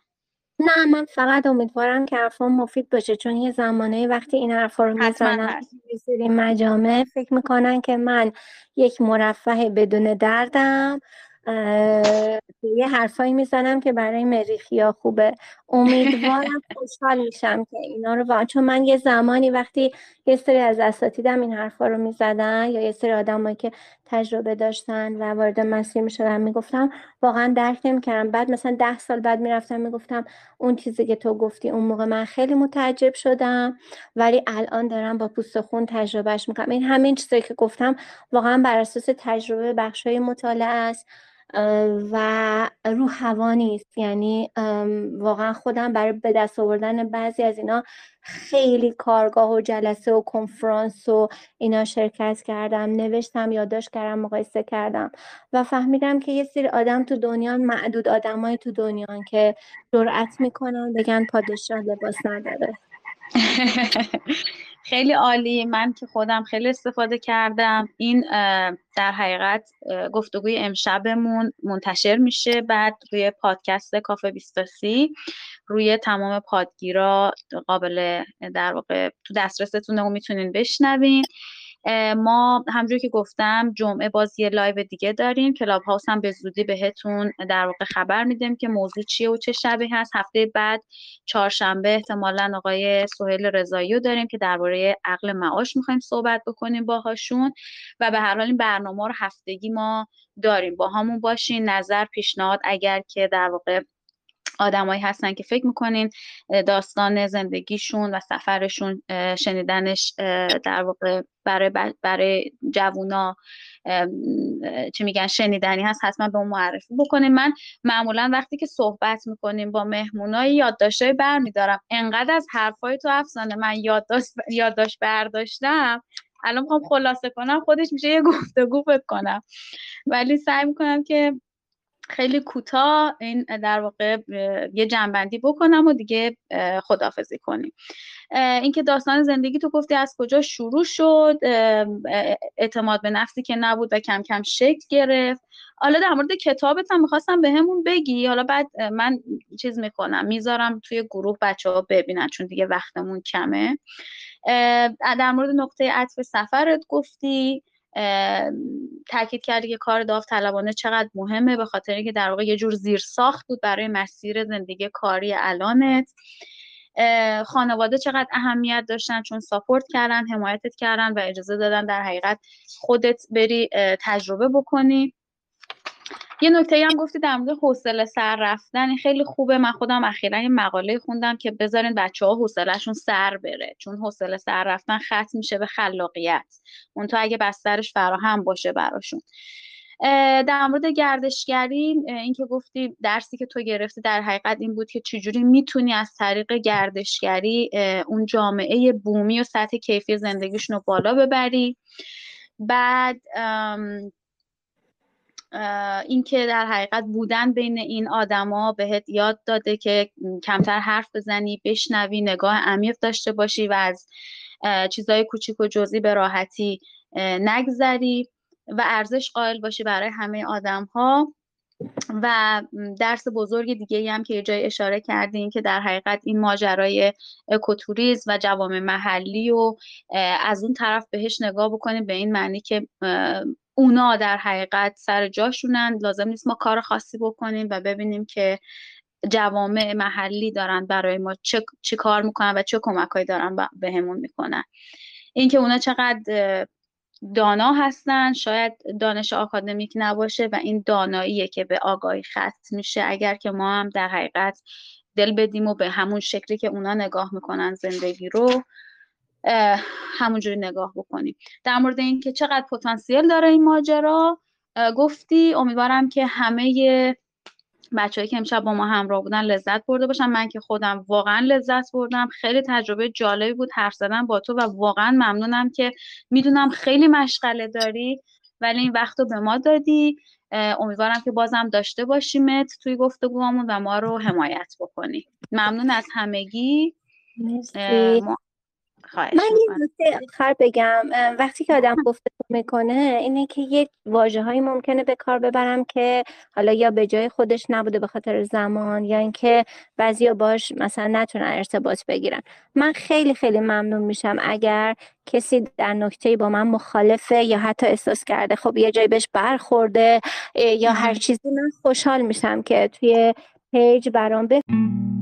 نه من فقط امیدوارم که حرفان مفید باشه چون یه زمانه وقتی این حرفا رو می‌زنم سری مجامع فکر می‌کنن که من یک مرفه بدون دردم یه حرفایی می‌زنم که برای مریخیا خوبه. امیدوارم خوشحال میشم که اینا رو واقعا چون من یه زمانی وقتی یه سری از اساتیدم این حرفا رو می‌زدن یا یه سری آدمایی که تجربه داشتن و وارد مسیر می‌شدن. می‌گفتم واقعا درک نمی‌کردم. بعد مثلا ده سال بعد می‌رفتم می‌گفتم اون چیزی که تو گفتی اون موقع من خیلی متعجب شدم ولی الان دارم با پوست خون تجربهش می‌کنم. این همین چیزی که گفتم واقعا بر اساس تجربه بخشای مطالعه است. و رو هوا نیست. یعنی واقعا خودم برای به دست آوردن بعضی از اینا خیلی کارگاه و جلسه و کنفرانس و اینا شرکت کردم نوشتم یادداشت کردم مقایسه کردم و فهمیدم که یه سری آدم تو دنیا معدود آدمای تو دنیا که جرأت می‌کنن بگن پادشاه لباس نداره. خیلی عالی. من که خودم خیلی استفاده کردم. این در حقیقت گفتگوی امشبمون منتشر میشه. بعد روی پادکست کافه بیستاسی روی تمام پادگیرا قابل در واقع تو دسترستونه و می‌تونین بشنوین. ما همونجور که گفتم جمعه باز یه live دیگه داریم. Clubhouse هم به زودی بهتون در واقع خبر میدیم که موضوع چیه و چه شبی هست. هفته بعد چهارشنبه احتمالا آقای سهیل رضایی رو داریم که درباره عقل معاش می‌خوایم صحبت بکنیم باهاشون و به هر حال این برنامه رو هفتگی ما داریم. باهامون باشین نظر پیشنهاد اگر که در واقع آدمایی هستن که فکر می‌کنین داستان زندگیشون و سفرشون شنیدنش در واقع برای برای جوونا چی میگن شنیدنی هست حتما به اون معرفی بکنیم من معمولا وقتی که صحبت می‌کنیم با مهمونای یادداشتای برمیدارم. انقدر از حرفای تو افسانه من یادداشت یادداشت برداشتم. الان می‌خوام خلاصه کنم خودش میشه یه گفتگو فکر کنم. ولی سعی می‌کنم که خیلی کوتاه این در واقع یه جنبندی بکنم و دیگه خدافزی کنیم. اینکه داستان زندگی تو گفتی از کجا شروع شد اعتماد به نفسی که نبود و کم کم شکل گرفت. حالا در مورد کتابت هم می‌خواستم به همون بگی. حالا بعد من چیز می‌کنم می‌ذارم توی گروه بچه ها ببینن چون دیگه وقتمون کمه. در مورد نقطه عطف سفرت گفتی. تاکید کردی که کار داوطلبانه چقدر مهمه به خاطر اینکه در واقع یه جور زیر ساخت بود برای مسیر زندگی کاری الانت. خانواده چقدر اهمیت داشتن چون ساپورت کردن حمایتت کردن و اجازه دادن در حقیقت خودت بری تجربه بکنی. یه نکته هم گفتی در مورد حوصله سر رفتن خیلی خوبه. من خودم اخیرا یه مقاله خوندم که بذارین بچه ها حوصلهشون سر بره چون حوصله سر رفتن ختم میشه به خلاقیت. اون تو اگه بسترش فراهم باشه براشون. در مورد گردشگری اینکه گفتی درسی که تو گرفتی در حقیقت این بود که چجوری می‌تونی از طریق گردشگری اون جامعه بومی و سطح کیفی زندگیشون رو بالا ببری. بعد اینکه در حقیقت بودن بین این آدما بهت یاد داده که کمتر حرف بزنی بشنوی نگاه عمیق داشته باشی و از چیزای کوچیک و جزئی به راحتی نگذری و ارزش قائل باشی برای همه آدم ها و درس بزرگ دیگه هم که یه جای اشاره کردین که در حقیقت این ماجرای اکوتوریزم و جوامع محلی و از اون طرف بهش نگاه بکنیم به این معنی که اونا در حقیقت سر جاشونن. لازم نیست ما کار خاصی بکنیم و ببینیم که جوامع محلی دارن برای ما چه, چه کار می‌کنن و چه کمکهایی دارن بهمون می‌کنن. اینکه اونا چقدر دانا هستن شاید دانش آکادمیک نباشه و این داناییه که به آگاهی ختم میشه. اگر که ما هم در حقیقت دل بدیم و به همون شکلی که اونا نگاه می‌کنن زندگی رو همونجوری نگاه بکنیم. در مورد اینکه چقدر پتانسیل داره این ماجرا گفتی امیدوارم که همه بچههایی که امشب با ما همراه بودن لذت برده باشن. من که خودم واقعا لذت بردم. خیلی تجربه جالبی بود حرف زدن با تو و واقعا ممنونم که می‌دونم خیلی مشغله داری ولی این وقت رو به ما دادی. امیدوارم که بازم داشته باشیمت توی گفتگوامون و ما رو حمایت بکنی. ممنون از همگی. من یه نکته آخر بگم وقتی که آدم گفتگو می‌کنه اینه که یک واژه هایی ممکنه به کار ببرم که حالا یا به جای خودش نبوده به خاطر زمان یا اینکه بعضیا باش مثلا نتونن ارتباط بگیرن. من خیلی خیلی ممنون میشم اگر کسی در نکته با من مخالفه یا حتی احساس کرده خب یه جایی بهش برخورده یا هر چیزی من خوشحال میشم که توی پیج برام بفرمایید